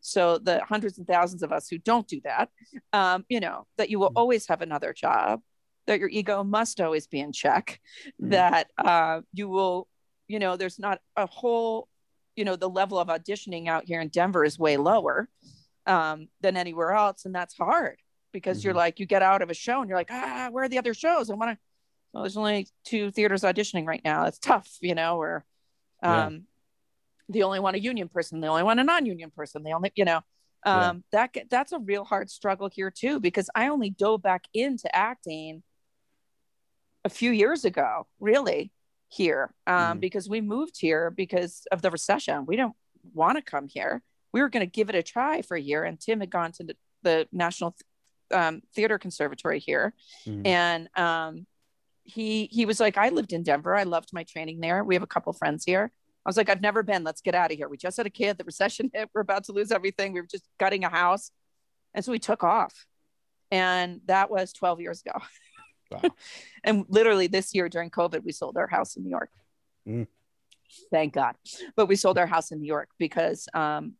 so the hundreds and thousands of us who don't do that um, you know that you will
Mhm.
always have another job that your ego must always be in check
Mhm.
that uh, you will you know there's not a whole you know the level of auditioning out here in denver is way lower um, than anywhere else and that's hard because you're
Mhm.
like you get out of a show and you're like ah where are the other shows i want to well there's only two theaters auditioning right now it's tough you know or
Yeah.
um the only one a union person the only one a non-union person the only you know um that that's a real hard struggle here too because i only dove back into acting a few years ago really here um
Mhm.
because we moved here because of the recession. We don't want to come here. We were going to give it a try for a year and tim had gone to the, the national um, theater conservatory here.
Mhm.
and um, he he was like i lived in denver. I loved my training there. We have a couple friends here. I was like i've never been. Let's get out of here. We just had a kid. The recession hit. We're about to lose everything. We were just gutting a house. And so we took off. And that was 12 years ago
Wow.
and literally this year during covid we sold our house in new york.
Mm.
thank god. But we sold our house in new york because um,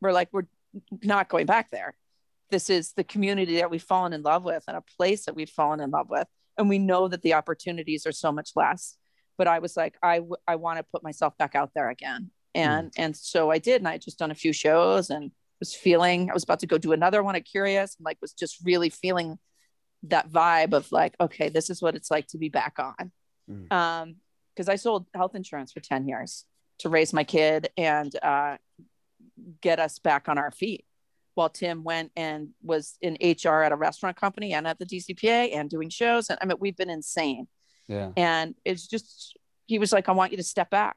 we're like we're not going back there. This is the community that we've fallen in love with and a place that we've fallen in love with. And we know that the opportunities are so much less. But i was like i w- i want to put myself back out there again. And and so i did. And i just done a few shows and was feeling i was about to go do another one at curious and like was just really feeling that vibe of like okay this is what it's like to be back on
Mm.
um because i sold health insurance for 10 years to raise my kid and uh, get us back on our feet while tim went and was in hr at a restaurant company and at the dcpa and doing shows and i mean we've been insane
yeah,
and it's just he was like i want you to step back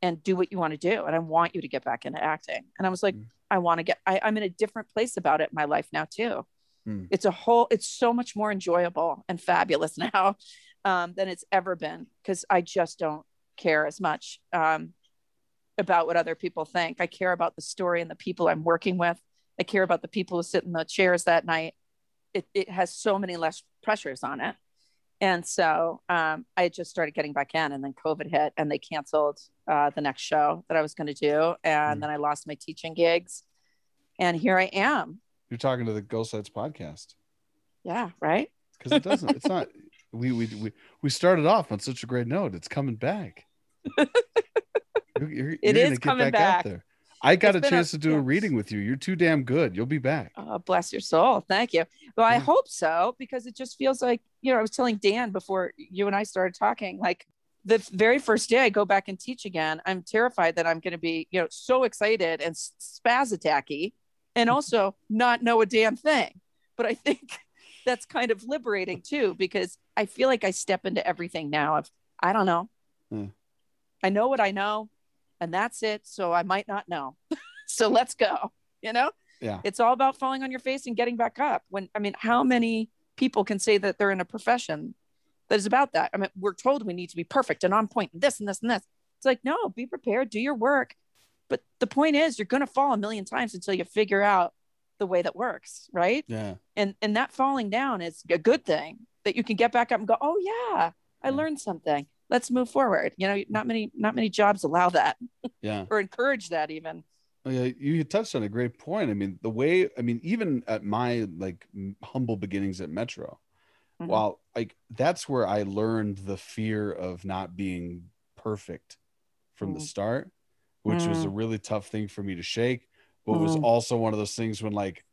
and do what you want to do. And I want you to get back into acting. And I was like,
Mm.
I want to get, I, I'm in a different place about it in my life now too.
Mm.
It's a whole, it's so much more enjoyable and fabulous now um, than it's ever been because I just don't care as much um, about what other people think. I care about the story and the people I'm working with. I care about the people who sit in the chairs that night. It, it has so many less pressures on it. And so um, I just started getting back in, and then COVID hit, and they canceled uh, the next show that I was going to do. And
Mm.
then I lost my teaching gigs. And here I am.
You're talking to the Ghost Lights podcast
Yeah, right.
because it doesn't. It's not. We, we we we started off on such a great note. It's coming back. You're, you're,
It
you're
is coming
out
back.
there. I got
It's
a
been a-
chance to do a reading with you. You're too damn good. You'll be back.
Oh, bless your soul. Thank you. Well, I
Yeah.
hope so because it just feels like, you know, I was telling Dan before you and I started talking, like the very first day I go back and teach again, I'm terrified that I'm going to be, you know, so excited and spaz attacky and also not know a damn thing. But I think that's kind of liberating too because I feel like I step into everything now of, I don't know.
Hmm.
I know what I know and that's it. So I might not know. so let's go, you know?
Yeah.
it's all about falling on your face and getting back up when i mean how many people can say that they're in a profession that is about that i mean we're told we need to be perfect and on point and this and this and this it's like no be prepared do your work but the point is you're going to fall a million times until you figure out the way that works right
Yeah.
and and that falling down is a good thing that you can get back up and go oh yeah i
Yeah.
learned something let's move forward you know not many not many jobs allow that
Yeah.
or encourage that even
Oh, yeah, you touched on a great point. I mean, the way I mean, even at my like humble beginnings at Metro,
Mhm.
while like that's where I learned the fear of not being perfect from the
Mm.
start, which was a really tough thing for me to shake. But was
Mm.
also one of those things when like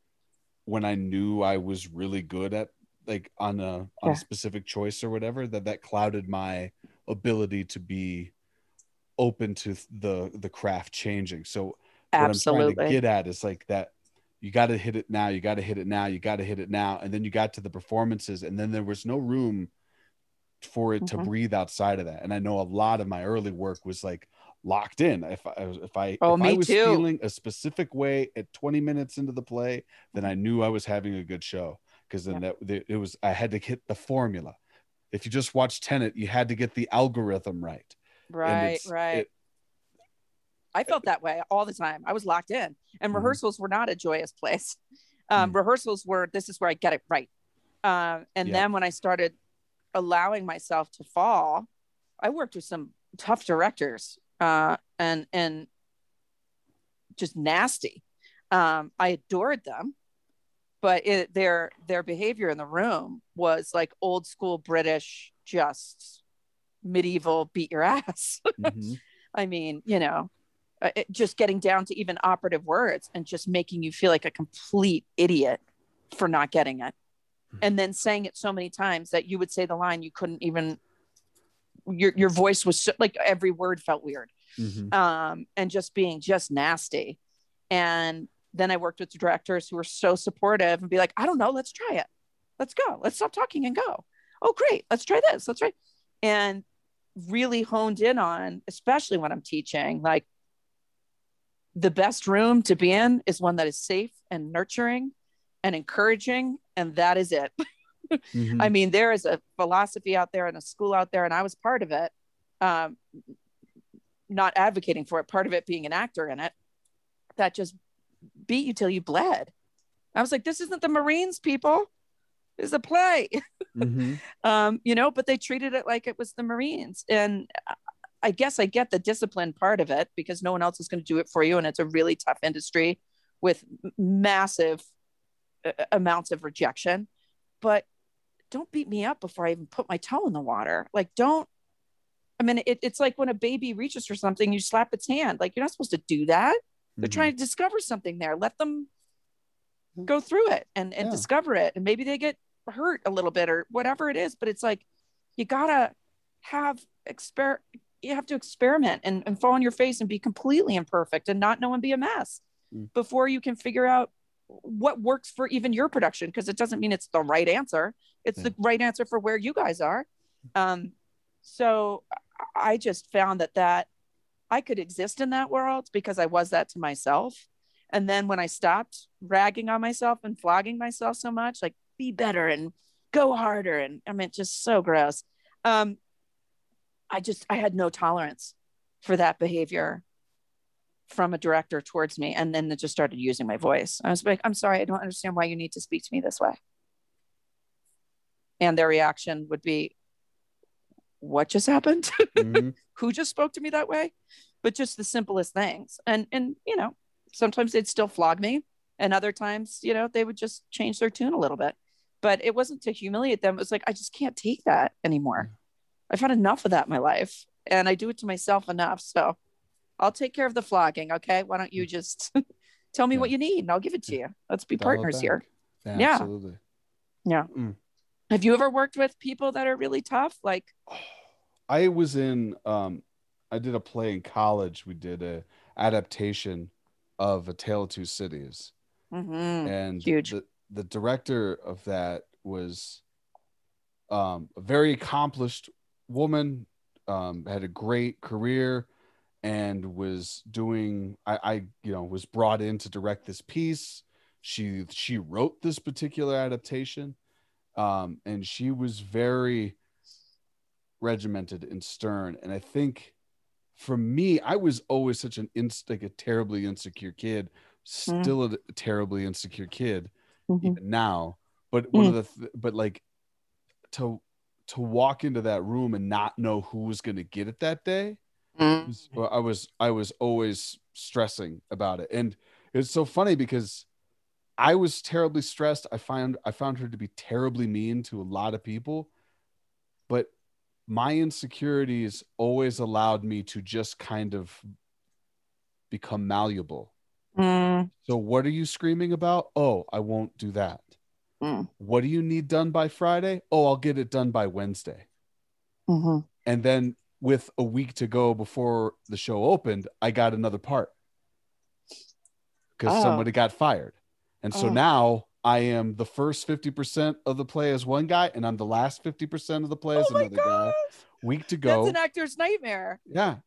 when I knew I was really good at like on a on
Yeah.
a specific choice or whatever, that that clouded my ability to be open to the the craft changing. So what I'm trying to get at is like that you got to hit it now, you got to hit it now, you got to hit it now. And then you got to the performances, and then there was no room for it to
Mhm.
breathe outside of that. And I know a lot of my early work was like locked in. If I if I
Oh,
if I was
too.
feeling a specific way at 20 minutes into the play, then I knew I was having a good show because then that it was I had to hit the formula. If you just watch Tenet, you had to get the algorithm right.
Right right
it-
I felt that way all the time. I was locked in, and
Mhm.
rehearsals were not a joyous place. Um, Rehearsals were this is where I get it right. Um, and
Yeah.
then when I started allowing myself to fall, I worked with some tough directors uh, and and just nasty. Um, I adored them, but it, their their behavior in the room was like old school British, just medieval beat your ass.
Mhm.
I mean, you know, uh, it, just getting down to even operative words and just making you feel like a complete idiot for not getting it. And then saying it so many times that you would say the line you couldn't even your your voice was so, like every word felt weird.
Mhm.
Um and just being just nasty. And then I worked with directors who were so supportive and be like, I don't know, let's try it. Let's go. Let's stop talking and go. Oh, great. Let's try this. Let's try. And really honed in on, especially when I'm teaching, like the best room to be in is one that is safe and nurturing and encouraging. And that is it.
Mhm.
I mean, there is a philosophy out there and a school out there, and I was part of it. Um, not advocating for it, part of it being an actor in it, that just beat you till you bled. I was like, this isn't the Marines, people. This is a play.
Mhm.
um, you know, but they treated it like it was the Marines. And I guess I get the discipline part of it because no one else is going to do it for you. And it's a really tough industry with massive uh, amounts of rejection. But don't beat me up before I even put my toe in the water. Like, don't. I mean, it, it's like when a baby reaches for something, you slap its hand. Like, you're not supposed to do that. They're
Mhm.
trying to discover something there. Let them go through it and, and
Yeah.
discover it. And maybe they get hurt a little bit or whatever it is. But it's like you gotta have exper you have to experiment and, and fall on your face and be completely imperfect and not know and be a mess
Mm.
before you can figure out what works for even your production because it doesn't mean it's the right answer. It's
Yeah.
the right answer for where you guys are. Um, so I- just found that that I could exist in that world because I was that to myself. And then when I stopped ragging on myself and flogging myself so much, like be better and go harder. And I mean, just so gross. Um, I just, I had no tolerance for that behavior from a director towards me. And then they just started using my voice. I was like, I'm sorry, I don't understand why you need to speak to me this way. And their reaction would be, what just happened? Mm-hmm. Who just spoke to me that way? But just the simplest things. And and you know, sometimes they'd still flog me. And other times, you know, they would just change their tune a little bit. But it wasn't to humiliate them. It was like, I just can't take that anymore. Mm. I've had enough of that in my life. And I do it to myself enough. So I'll take care of the flogging. Okay. Why don't you just tell me yeah. what you need and I'll give it to you. Let's be partners here. Yeah, yeah. Absolutely. Yeah. Mm. Have you ever worked with people that are really tough? Like,
I was in, um, I did a play in college. We did a adaptation of A Tale of Two Cities, mm-hmm. and
huge.
The, the director of that was um, a very accomplished woman, um, had a great career, and was doing. I, I, you know, was brought in to direct this piece. She she wrote this particular adaptation, um, and she was very regimented and stern. And I think for me, I was always such an inst- like a terribly insecure kid, mm. still mm. a terribly insecure kid mm-hmm. even now. But one mm. of the th- but like to to walk into that room and not know who was going to get it that day. Mm. I was I was always stressing about it, and it's so funny because I was terribly stressed. I found I found her to be terribly mean to a lot of people, but my insecurities always allowed me to just kind of become malleable. Mm. So what are you screaming about? Oh, I won't do that. Mm. What do you need done by Friday? Oh, I'll get it done by Wednesday. Mm-hmm. And then with a week to go before the show opened, I got another part because oh. somebody got fired. And so oh. now I am the first 50% of the play as one guy, and I'm the last 50% of the play oh as oh another guy. Week to go.
That's an actor's nightmare.
Yeah.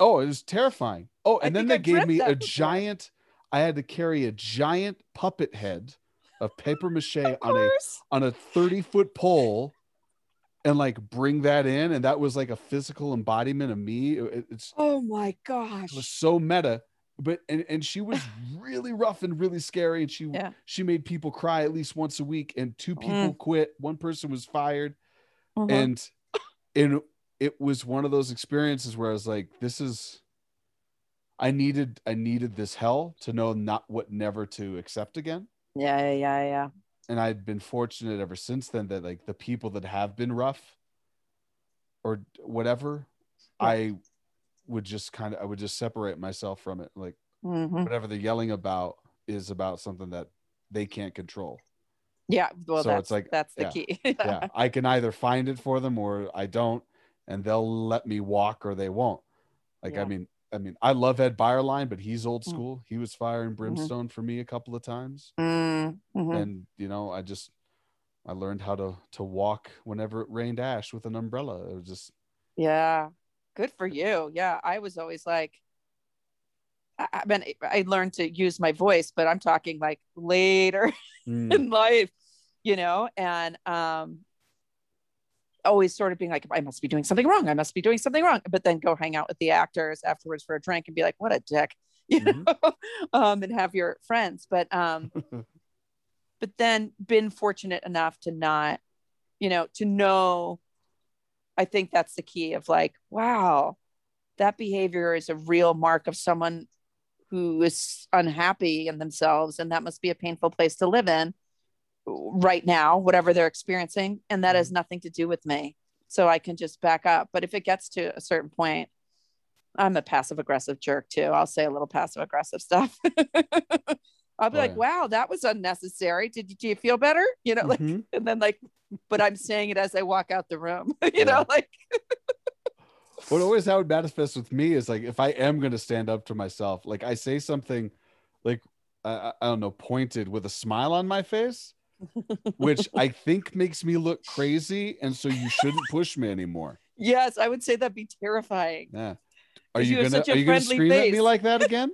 oh, it was terrifying. Oh, and I then they gave me a before. giant, I had to carry a giant puppet head of paper mache of on a on a 30 foot pole and like bring that in. And that was like a physical embodiment of me. It, it's
oh my gosh.
It was so meta but and, and she was really rough and really scary and she yeah. she made people cry at least once a week and two people mm. quit one person was fired uh-huh. and and it was one of those experiences where i was like this is i needed i needed this hell to know not what never to accept again
yeah yeah yeah
and I've been fortunate ever since then that like the people that have been rough or whatever yeah. i would just kind of I would just separate myself from it. Like mm-hmm. whatever they're yelling about is about something that they can't control.
Yeah. Well, so it's like that's the
yeah,
key.
yeah. I can either find it for them or I don't, and they'll let me walk or they won't. Like yeah. I mean, I mean, I love Ed Byerline, but he's old mm. school. Mm. He was fire and mm-hmm. brimstone mm-hmm. for me a couple of times, mm-hmm. and you know, I just I learned how to to walk whenever it rained ash with an umbrella. It was just
yeah, good for you. Yeah, I was always like, I, I mean, I learned to use my voice, but I'm talking like later mm. in life, you know, and um, always sort of being like, I must be doing something wrong. I must be doing something wrong. But then go hang out with the actors afterwards for a drink and be like, what a dick, you mm-hmm. know, um, and have your friends. But um, but then been fortunate enough to not, you know, to know I think that's the key of like, wow, that behavior is a real mark of someone who is unhappy in themselves. And that must be a painful place to live in right now, whatever they're experiencing. And that has mm-hmm. nothing to do with me. So I can just back up. But if it gets to a certain point, I'm a passive aggressive jerk too. I'll say a little passive aggressive stuff. I'll be oh, like, yeah. wow, that was unnecessary. Did you, do you feel better? You know, like, mm-hmm. and then like, but I'm saying it as I walk out the room, you yeah. know, like.
what always how it manifests with me is like, if I am going to stand up to myself, like I say something like, I, I don't know, pointed with a smile on my face, which I think makes me look crazy. And so you shouldn't push me anymore.
Yes, I would say that'd be terrifying.
Yeah. Are you gonna are you gonna scream at me like that again?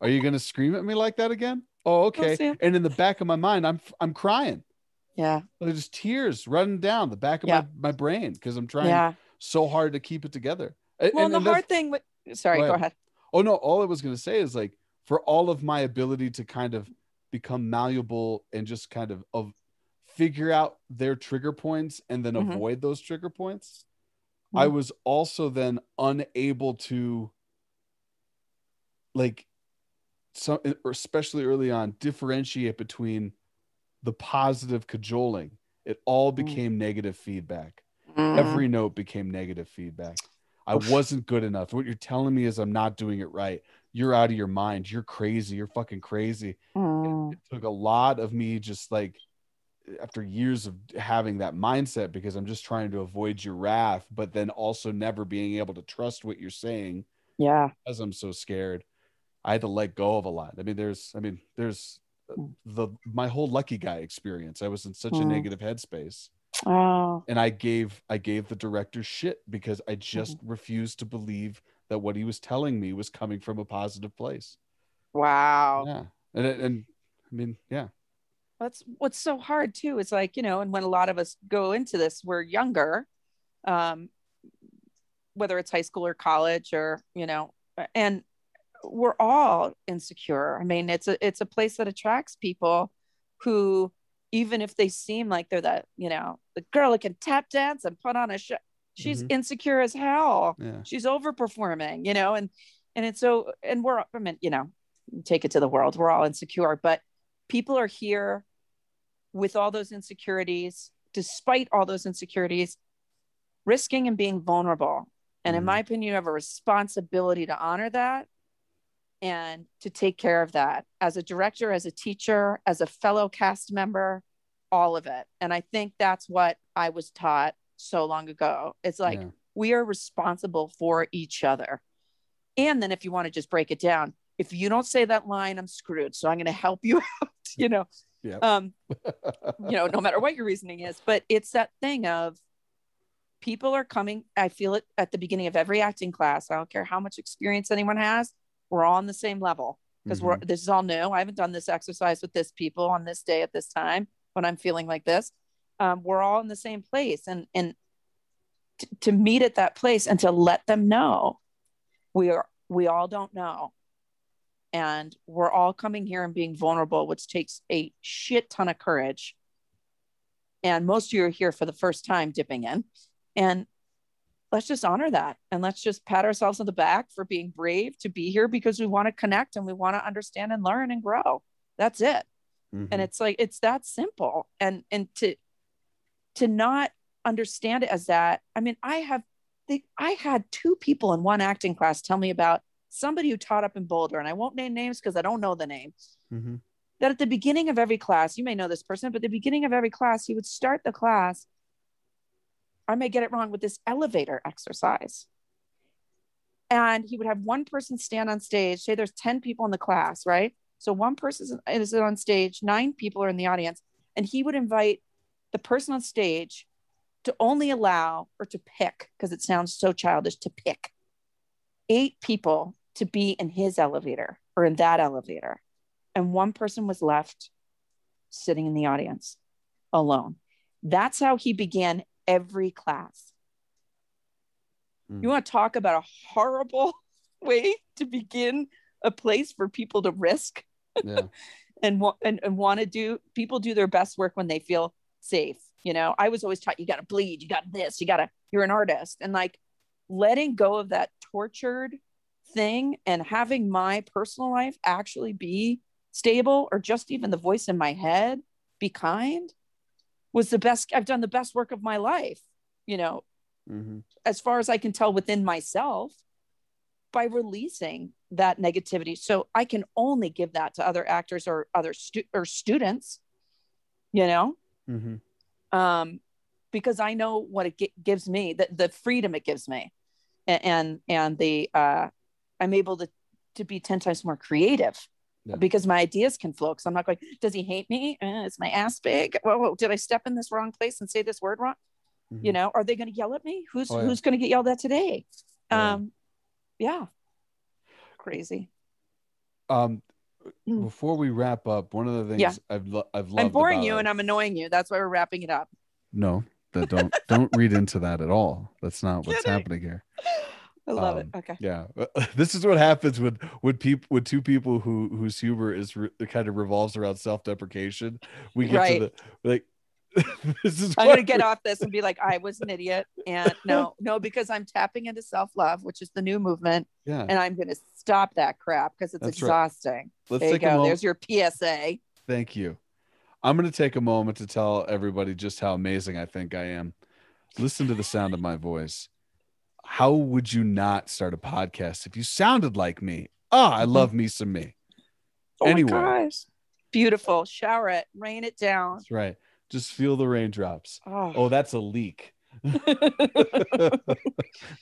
are you gonna scream at me like that again? Oh, oh, okay.
Sam.
and in the back of my mind, I'm I'm crying.
Yeah.
There's tears running down the back of
Yeah.
my, my brain because I'm trying
Yeah.
so hard to keep it together.
Well,
and-
and, the hard thing with sorry,
Go
go
ahead.
ahead.
Oh no, all I was gonna say is like for all of my ability to kind of become malleable and just kind of of figure out their trigger points and then
Mhm.
avoid those trigger points, I
Mhm.
was also then unable to like some especially early on differentiate between the positive cajoling. It all
Mm.
became negative feedback
Mhm.
every note became negative feedback. I wasn't good enough. What you're telling me is I'm not doing it right. You're out of your mind. You're crazy. You're fucking crazy.
Mm.
It took a lot of me just like after years of having that mindset because I'm just trying to avoid your wrath, but then also never being able to trust what you're saying
yeah.
because I'm so scared. I had to let go of a lot. I mean, there's, I mean, there's uh,
Mm.
the my whole lucky guy experience. I was in such a
Mm.
negative headspace
Oh.
and I gave I gave the director shit because I just
Mm-hmm.
refused to believe that what he was telling me was coming from a positive place.
Wow.
Yeah, and it- and I mean, yeah,
That's what's so hard too. It's like, you know, and when a lot of us go into this, we're younger, um, whether it's high school or college or, you know, and we're all insecure. I mean, it's a it's a place that attracts people who even if they seem like they're that, you know, the girl who can tap dance and put on a show, she's
Mhm.
insecure as hell.
yeah,
she's overperforming you know and and it's so and we're i mean you know take it to the world we're all insecure but people are here with all those insecurities despite all those insecurities risking and being vulnerable and in
Mhm.
my opinion you have a responsibility to honor that and to take care of that as a director as a teacher as a fellow cast member all of it and i think that's what i was taught so long ago it's like
yeah.
we are responsible for each other. And then if you want to just break it down, if you don't say that line, I'm screwed. So I'm going to help you out, you know. Um, you know, no matter what your reasoning is, but it's that thing of people are coming. I feel it at the beginning of every acting class. I don't care how much experience anyone has. We're all on the same level because we're this is all new. I haven't done this exercise with this people on this day at this time when I'm feeling like this. Um, we're all in the same place, and and t- to meet at that place and to let them know we are we all don't know, and we're all coming here and being vulnerable, which takes a shit ton of courage. And most of you are here for the first time dipping in, and let's just honor that. And let's just pat ourselves on the back for being brave to be here because we want to connect and we want to understand and learn and grow. That's it.
Mhm.
and it's like it's that simple. And and to to not understand it as that i mean i have the, i had two people in one acting class tell me about somebody who taught up in boulder and i won't name names because i don't know the name
Mhm.
that at the beginning of every class, you may know this person, but at the beginning of every class, he would start the class. I may get it wrong with this elevator exercise. And he would have one person stand on stage. Say there's 10 people in the class, right? So one person is on stage, nine people are in the audience. And he would invite the person on stage to only allow or to pick, because it sounds so childish, to pick eight people to be in his elevator or in that elevator and one person was left sitting in the audience alone. That's how he began every class.
Mm.
You want to talk about a horrible way to begin a place for people to risk
yeah,
and and, and want to do people do their best work when they feel safe you know i was always taught you got to bleed you got this you got to you're an artist and like letting go of that tortured thing and having my personal life actually be stable or just even the voice in my head be kind was the best i've done the best work of my life you know
Mhm.
as far as I can tell within myself by releasing that negativity. So I can only give that to other actors or other stu- or students, you know,
Mhm.
um, because I know what it gi- gives me, the, the freedom it gives me, and and, and the uh, I'm able to to be ten times more creative.
Yeah.
Because my ideas can flow. Because I'm not going. Does he hate me? Uh, is my ass big? Whoa, whoa, did I step in this wrong place and say this word wrong? you
Mhm.
know are they going to yell at me who's
Oh, yeah.
who's going to get yelled at today
Oh, yeah.
um Yeah. Crazy.
Um. Before we wrap up, one of the things
Yeah.
I've lo- I've loved
I'm boring you
our-
and I'm annoying you. That's why we're wrapping it up.
no, that don't don't read into that at all. That's not what's
Kidding.
happening here.
I love
Um,
it. Okay.
Yeah, this is what happens when when people with two people who whose humor is re- kind of revolves around self deprecation. We get
Right.
to the like. this is
I'm gonna get off this and be like, I was an idiot. And no, no, because I'm tapping into self-love, which is the new movement,
Yeah,
and I'm gonna stop that crap because it's
That's right.
exhausting.
let's
there you
take a
go. There's your PSA.
Thank you. I'm going to take a moment to tell everybody just how amazing I think I am. Listen to the sound of my voice. How would you not start a podcast if you sounded like me? Ah, I love me some me.
Oh my
Anyway.
gosh. Beautiful. Shower it, rain it down.
That's right. Just feel the raindrops.
Oh,
Oh, that's a leak.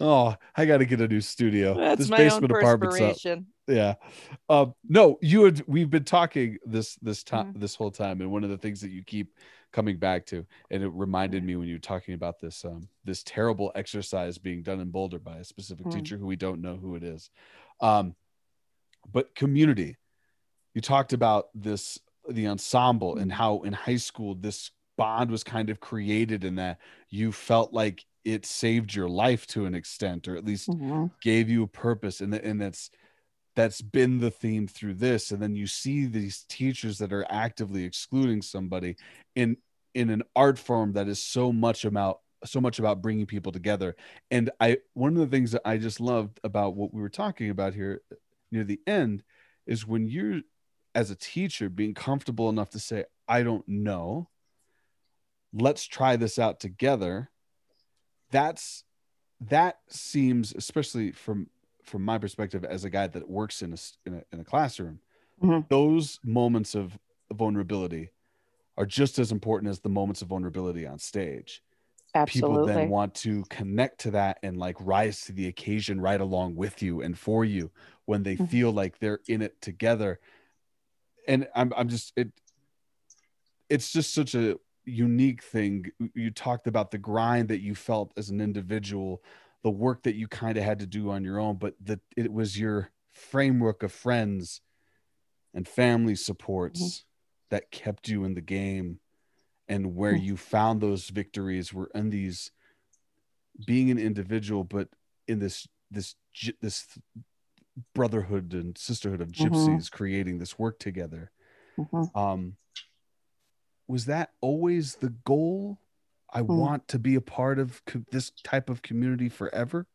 Oh, I got to get a new studio.
that's
this
my own
basement apartment's up. yeah um no you had we've been talking this this time
Mm-hmm.
this whole time and one of the things that you keep coming back to and it reminded me when you were talking about this um this terrible exercise being done in boulder by a specific
Mm.
teacher who we don't know who it is um but community you talked about this the ensemble and
Mm.
how in high school this bond was kind of created and that you felt like it saved your life to an extent or at least
Mhm.
gave you a purpose and, and that's that's been the theme through this and then you see these teachers that are actively excluding somebody in in an art form that is so much about so much about bringing people together and i one of the things that i just loved about what we were talking about here near the end is when you're as a teacher being comfortable enough to say i don't know let's try this out together that's that seems especially from from my perspective as a guy that works in a in a, in a classroom
Mhm.
those moments of vulnerability are just as important as the moments of vulnerability on stage
Absolutely.
people then want to connect to that and like rise to the occasion right along with you and for you when they
Mhm.
feel like they're in it together and i'm, I'm just it it's just such a unique thing you talked about the grind that you felt as an individual the work that you kind of had to do on your own but that it was your framework of friends and family supports that kept you in the game and where
Mhm.
you found those victories were in these being an individual but in this this this brotherhood and sisterhood of
Mhm.
gypsies creating this work together
Mhm.
um was that always the goal i
Mm.
want to be a part of co- this type of community forever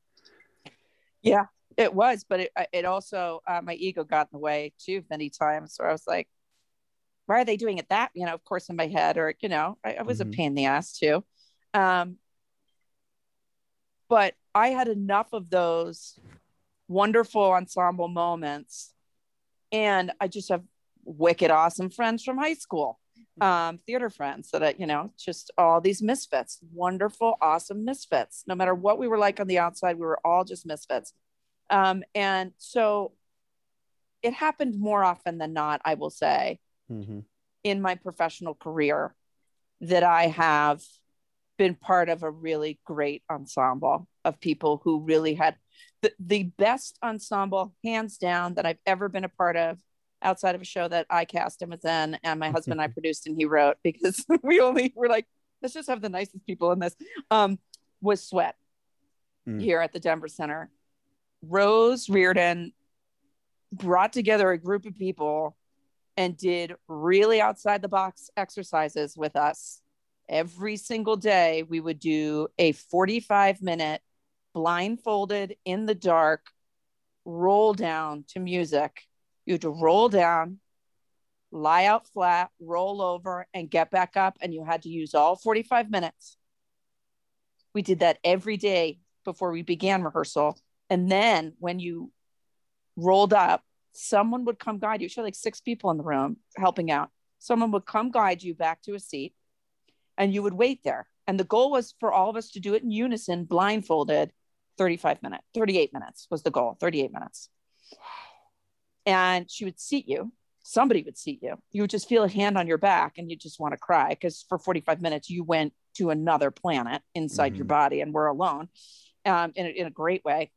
Yeah, it was, but it it also uh, my ego got in the way too many times. Where I was like, why are they doing it that? You know, of course, in my head, or you know, I, I was
Mhm.
a pain in the ass too. Um, but I had enough of those wonderful ensemble moments, and I just have wicked awesome friends from high school, um, theater friends that I, you know, just all these misfits, wonderful, awesome misfits. No matter what we were like on the outside, we were all just misfits. Um, and so it happened more often than not, I will say, in my professional career that I have been part of a really great ensemble of people who really had the, the best ensemble, hands down, that I've ever been a part of outside of a show that I cast and was in, and my husband and I produced and he wrote because we only were like, let's just have the nicest people in this. Um, was Sweat
Mm.
here at the Denver Center. Rose Riordan brought together a group of people and did really outside the box exercises with us. Every single day, we would do a 45 minute blindfolded in the dark roll down to music. You had to roll down, lie out flat, roll over, and get back up. And you had to use all 45 minutes. We did that every day before we began rehearsal. And then when you rolled up, someone would come guide you. She had like six people in the room helping out. Someone would come guide you back to a seat and you would wait there. And the goal was for all of us to do it in unison, blindfolded, 35 minutes, 38 minutes was the goal, 38 minutes. And she would seat you. Somebody would seat you. You would just feel a hand on your back and you just want to cry because for 45 minutes you went to another planet inside your
Mhm.
body and we're alone um, in, a, in a great way.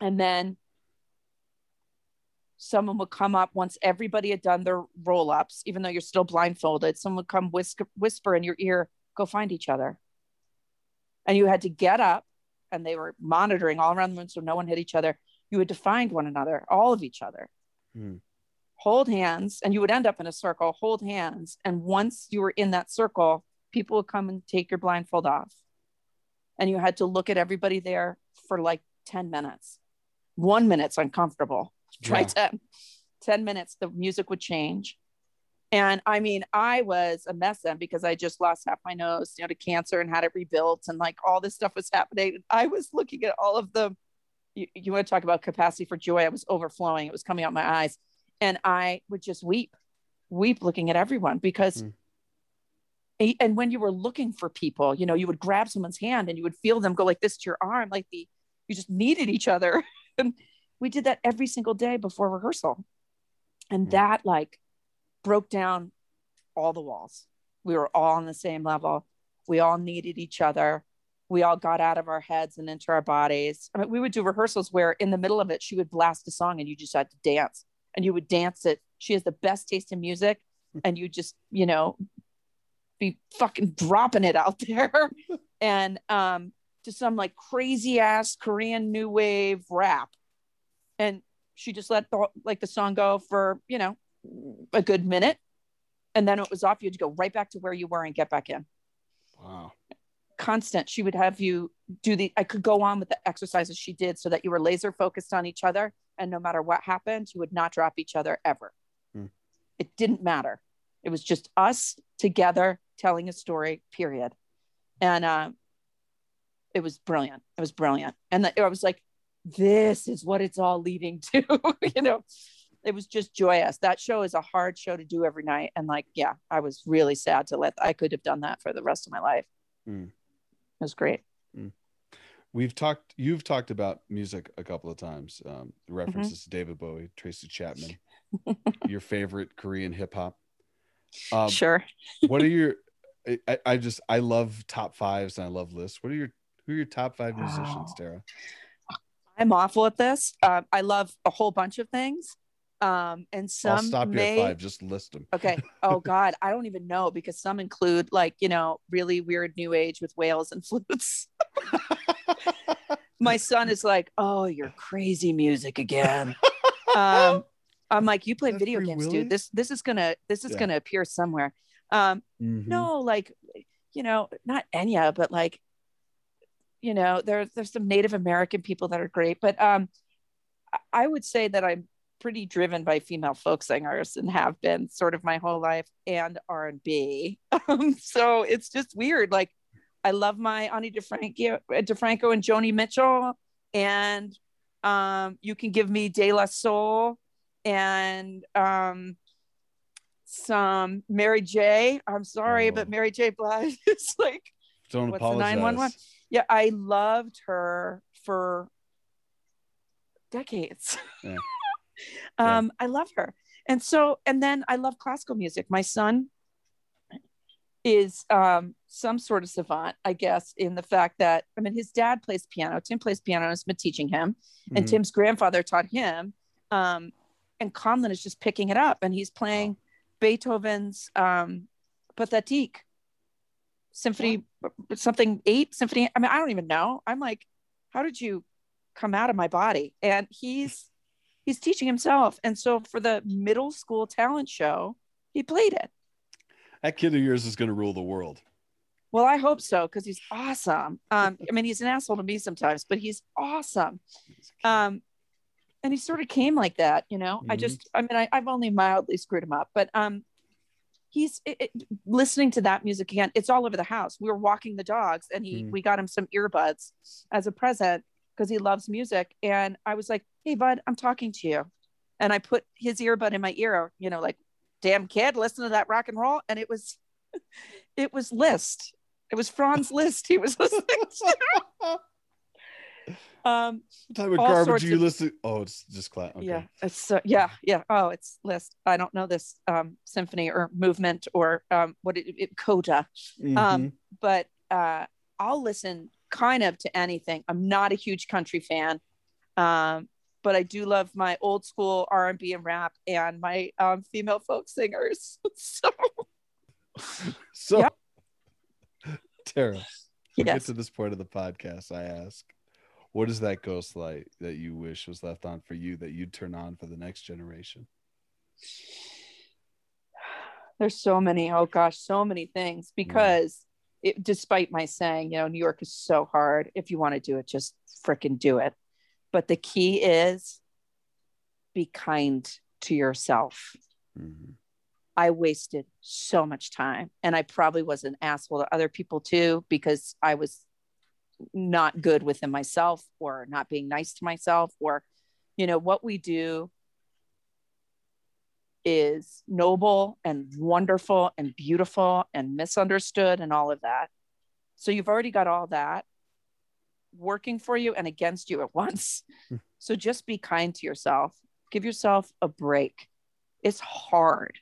And then someone would come up once everybody had done their roll ups, even though you're still blindfolded. Someone would come whisper, whisper in your ear, go find each other. And you had to get up, and they were monitoring all around the room so no one hit each other. You had to find one another, all of each other.
Hmm.
Hold hands, and you would end up in a circle, hold hands. And once you were in that circle, people would come and take your blindfold off. And you had to look at everybody there for like 10 minutes. One minute's uncomfortable. Try
Yeah.
10. 10 minutes, the music would change. And I mean, I was a mess then because I just lost half my nose, you know, to cancer and had it rebuilt, and like all this stuff was happening. I was looking at all of the, you, you want to talk about capacity for joy? I was overflowing. It was coming out my eyes, and I would just weep, weep, looking at everyone because.
Mm.
And when you were looking for people, you know, you would grab someone's hand and you would feel them go like this to your arm, like the you just needed each other. and we did that every single day before rehearsal. And
Mm.
that like broke down all the walls. We were all on the same level. We all needed each other. We all got out of our heads and into our bodies. I mean, we would do rehearsals where in the middle of it, she would blast a song and you just had to dance and you would dance it. She has the best taste in music and you just, you know, be fucking dropping it out there. and um, to some like crazy ass Korean new wave rap. And she just let the, like the song go for, you know, a good minute. And then it was off. You had to go right back to where you were and get back in.
Wow.
Constant. She would have you do the, I could go on with the exercises she did so that you were laser focused on each other. And no matter what happened, you would not drop each other ever.
Hmm.
It didn't matter. It was just us together telling a story, period. And uh, it was brilliant. It was brilliant. And the, I was like, this is what it's all leading to. you know, it was just joyous. That show is a hard show to do every night. And like, yeah, I was really sad to let, I could have done that for the rest of my life.
Mm.
It was great.
We've talked. You've talked about music a couple of times. Um,
Mm-hmm.
references to David Bowie, Tracy Chapman, your favorite Korean hip hop. Um,
sure.
what are your? I- I, just I love top fives and I love lists. What are your who are your top five musicians,
Oh.
Tara?
I'm awful at this. Um, I love a whole bunch of things. Um, and some
I'll stop you
may,
at five. Just list them.
Okay. Oh God, I don't even know because some include like you know really weird new age with whales and flutes. My son is like, "Oh, you're crazy music again." um, I'm like, "You play video games, dude. This this is gonna this is
Yeah.
gonna appear somewhere." Um,
Mhm.
no, like you know, not Enya, but like you know, there's there's some Native American people that are great, but um, I would say that I'm pretty driven by female folk singers and have been sort of my whole life and R&B. Um, so it's just weird. Like I love my Ani DiFranco, DiFranco and Joni Mitchell and um, you can give me De La Soul and um, some Mary J. I'm sorry,
Oh.
but Mary J. Blige is like
Don't
what's the
apologize.
911? yeah, I loved her for decades.
Yeah.
um, I love her. And so, and then I love classical music. My son is um, some sort of savant, I guess, in the fact that, I mean, his dad plays piano. Tim plays piano, and has been teaching him, and
Mhm.
Tim's grandfather taught him. Um, and Conlon is just picking it up and he's playing Beethoven's um, Pathetique Symphony, something eight symphony. I mean, I don't even know. I'm like, how did you come out of my body? And he's he's teaching himself. And so for the middle school talent show, he played it.
That kid of yours is going to rule the world.
Well, I hope so because he's awesome. Um, I mean, he's an asshole to me sometimes, but he's awesome. Um, and he sort of came like that, you know. I
Mhm.
just, I mean, I, I've only mildly screwed him up, but um, he's it, it- listening to that music again. It's all over the house. We were walking the dogs, and he,
Mhm.
we got him some earbuds as a present because he loves music. And I was like, "Hey, bud, I'm talking to you," and I put his earbud in my ear, you know, like, "Damn kid, listen to that rock and roll," and it was, it was Liszt. It was Franz Liszt. He was listening to. Um,
What type of garbage you
of-
listening? Oh, it's just class. Okay.
Yeah, it's so yeah, yeah. Oh, it's Liszt. I don't know this um, symphony or movement or um, what it, it coda,
Mhm.
um, but uh, I'll listen kind of to anything. I'm not a huge country fan, um, but I do love my old school R and rap and my um, female folk singers. so
So,
Yeah.
Tara, we get to this point of the podcast. I ask, what is that ghost light that you wish was left on for you that you'd turn on for the next generation?
there's so many. Oh gosh, so many things because. It, despite my saying, you know, New York is so hard. If you want to do it, just freaking do it. But the key is be kind to yourself.
Mhm.
I wasted so much time. And I probably was an asshole to other people too, because I was not good within myself or not being nice to myself. Or, you know, what we do is noble and wonderful and beautiful and misunderstood and all of that. So you've already got all that working for you and against you at once.
Hmm.
so just be kind to yourself. Give yourself a break. It's hard.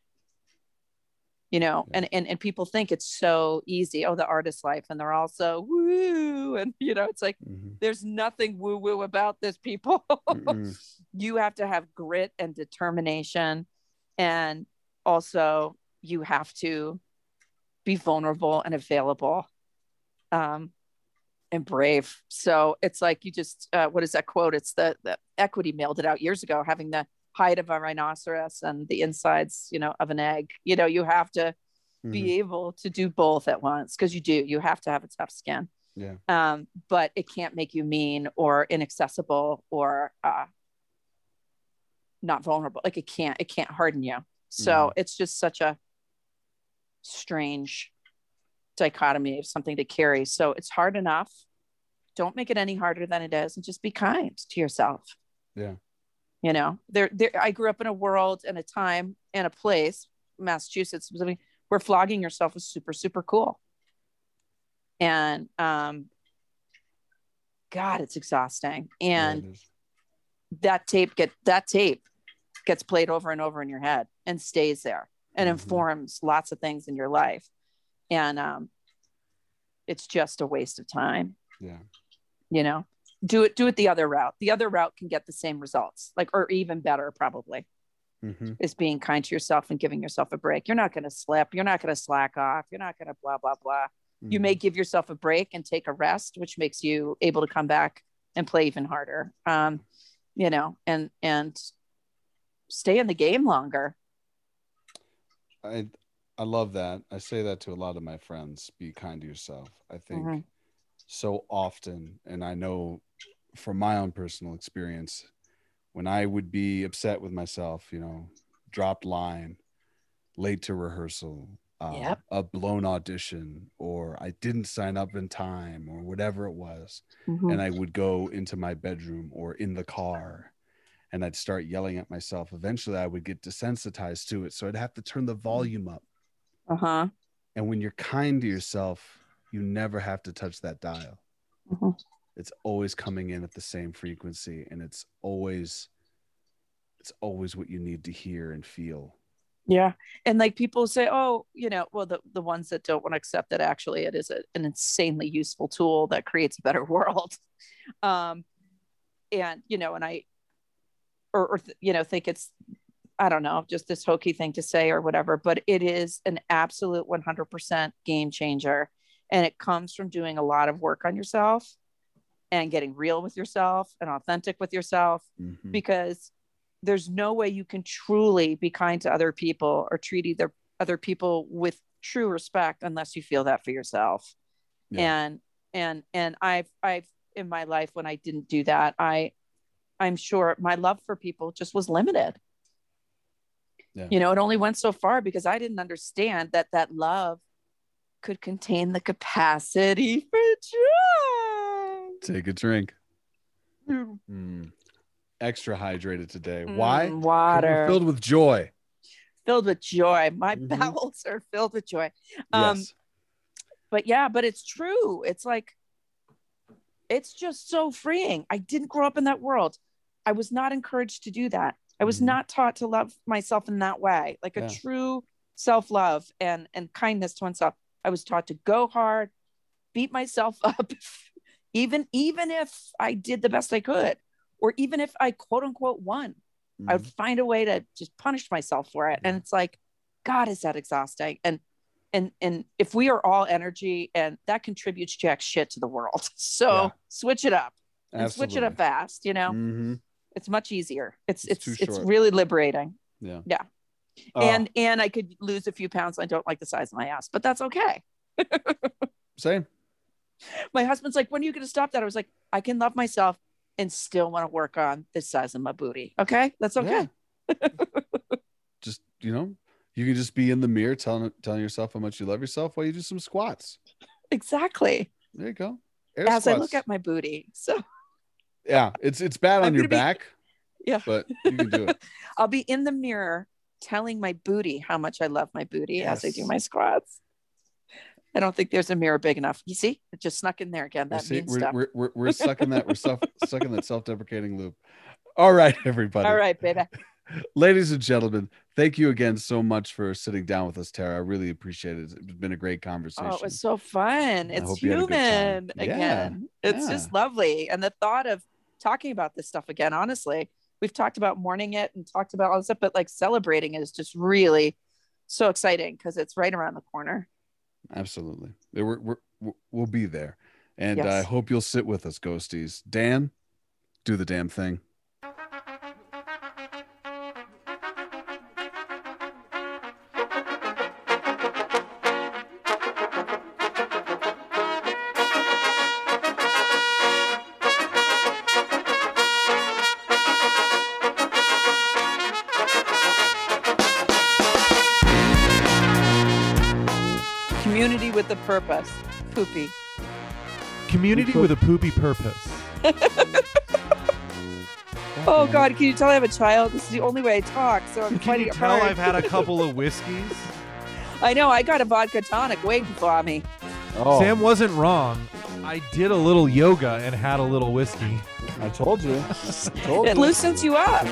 You know,
Yeah.
and, and and people think it's so easy. Oh, the artist life, and they're all so woo, and you know, it's like
Mhm.
there's nothing woo woo about this. People, you have to have grit and determination, and also you have to be vulnerable and available, um, and brave. So it's like you just uh, what is that quote? It's the the equity mailed it out years ago, having the hide of a rhinoceros and the insides, you know, of an egg. You know, you have to
Mhm.
be able to do both at once because you do. You have to have a tough skin.
Yeah.
Um, but it can't make you mean or inaccessible or uh, not vulnerable. Like it can't. It can't harden you. So
Mhm.
it's just such a strange dichotomy of something to carry. So it's hard enough. Don't make it any harder than it is, and just be kind to yourself.
Yeah.
You know, there, there. I grew up in a world and a time and a place, Massachusetts, specifically, where flogging yourself was super, super cool. And um, God, it's exhausting.
Yeah,
And that tape get that tape gets played over and over in your head and stays there and
Mhm.
informs lots of things in your life. And um it's just a waste of time.
Yeah.
you know do it do it the other route. The other route can get the same results like or even better probably.
Mhm.
is being kind to yourself and giving yourself a break. You're not going to slip. You're not going to slack off. You're not going to blah blah blah. You
Mhm.
may give yourself a break and take a rest which makes you able to come back and play even harder. Um you know and and stay in the game longer
I I love that. I say that to a lot of my friends. Be kind to yourself. I think
Mhm.
so often, and I know from my own personal experience, when I would be upset with myself, you know, dropped line, late to rehearsal, uh,
Yep.
a blown audition, or I didn't sign up in time, or whatever it was,
Mhm.
and I would go into my bedroom or in the car and I'd start yelling at myself. Eventually, I would get desensitized to it. So I'd have to turn the volume up.
uh-huh
And when you're kind to yourself, you never have to touch that dial.
Mhm.
It's always coming in at the same frequency and it's always it's always what you need to hear and feel.
Yeah. And like people say, oh, you know, well, the, the ones that don't want to accept that actually it is a, an insanely useful tool that creates a better world. Um, and, you know, and I, or, or you know, think it's, I don't know, just this hokey thing to say or whatever, but it is an absolute 100% game changer. And it comes from doing a lot of work on yourself and getting real with yourself and authentic with yourself
Mhm.
because there's no way you can truly be kind to other people or treat either other people with true respect unless you feel that for yourself
Yeah.
and and and i've i've in my life when i didn't do that i i'm sure my love for people just was limited
Yeah.
you know it only went so far because i didn't understand that that love could contain the capacity for joy
Take a drink. Mm. Extra hydrated today.
Mm,
Why? 'Cause we're
water
Filled with joy.
filled with joy my
Mhm.
bowels are filled with joy um
yes.
but yeah but it's true it's like it's just so freeing i didn't grow up in that world i was not encouraged to do that i was
Mhm.
not taught to love myself in that way like
Yeah.
a true self-love and and kindness to oneself i was taught to go hard beat myself up even even if i did the best i could or even if I quote unquote won, I would
Mhm.
find a way to just punish myself for it. And it's like, God, is that exhausting? And and and if we are all energy and that contributes jack shit to the world. So
Yeah.
switch it up and switch it up fast, you know?
Mhm.
It's much easier. It's
It's
it's it's, really liberating.
Yeah.
Yeah.
Oh,
And and I could lose a few pounds. I don't like the size of my ass, but that's okay.
same.
My husband's like, when are you gonna stop that? I was like, I can love myself and still want to work on the size of my booty. Okay. That's okay. Yeah.
Just you know, you can just be in the mirror telling telling yourself how much you love yourself while you do some squats.
Exactly.
There you go. Air
As I look at my booty. So
yeah, it's it's bad on
I'm
your
gonna be-
back.
Yeah.
but you can do it.
I'll be in the mirror telling my booty how much I love my booty as I do my squats. I don't think there's a mirror big enough. You see, it just snuck in there again. That
see-
means
we're,
stuff.
we're, we're, we're stuck in that we're stuck, in that self-deprecating loop. All right, everybody.
All right, baby.
Ladies and gentlemen, thank you again so much for sitting down with us, Tara. I really appreciate it. It's been a great conversation.
Oh, it was so fun. It's
hope you had a good time.
human
Yeah,
again. It's
yeah.
just lovely. And the thought of talking about this stuff again, honestly, we've talked about mourning it and talked about all this stuff, but like celebrating is just really so exciting because it's right around the corner.
Absolutely. We're, we're, we're, we'll be there. And I hope you'll sit with us, ghosties. Dan, do the damn thing.
Purpose. Poopy.
Community with a poopy purpose.
Oh God, can you tell I have a child? This is the only way I talk. So I'm
Can
finding
you tell
hard.
I've had a couple of whiskeys?
I know I got a vodka tonic waiting for me.
Oh,
Sam wasn't wrong. I did a little yoga and had a little whiskey.
I told you. I told
It
you.
loosens you up.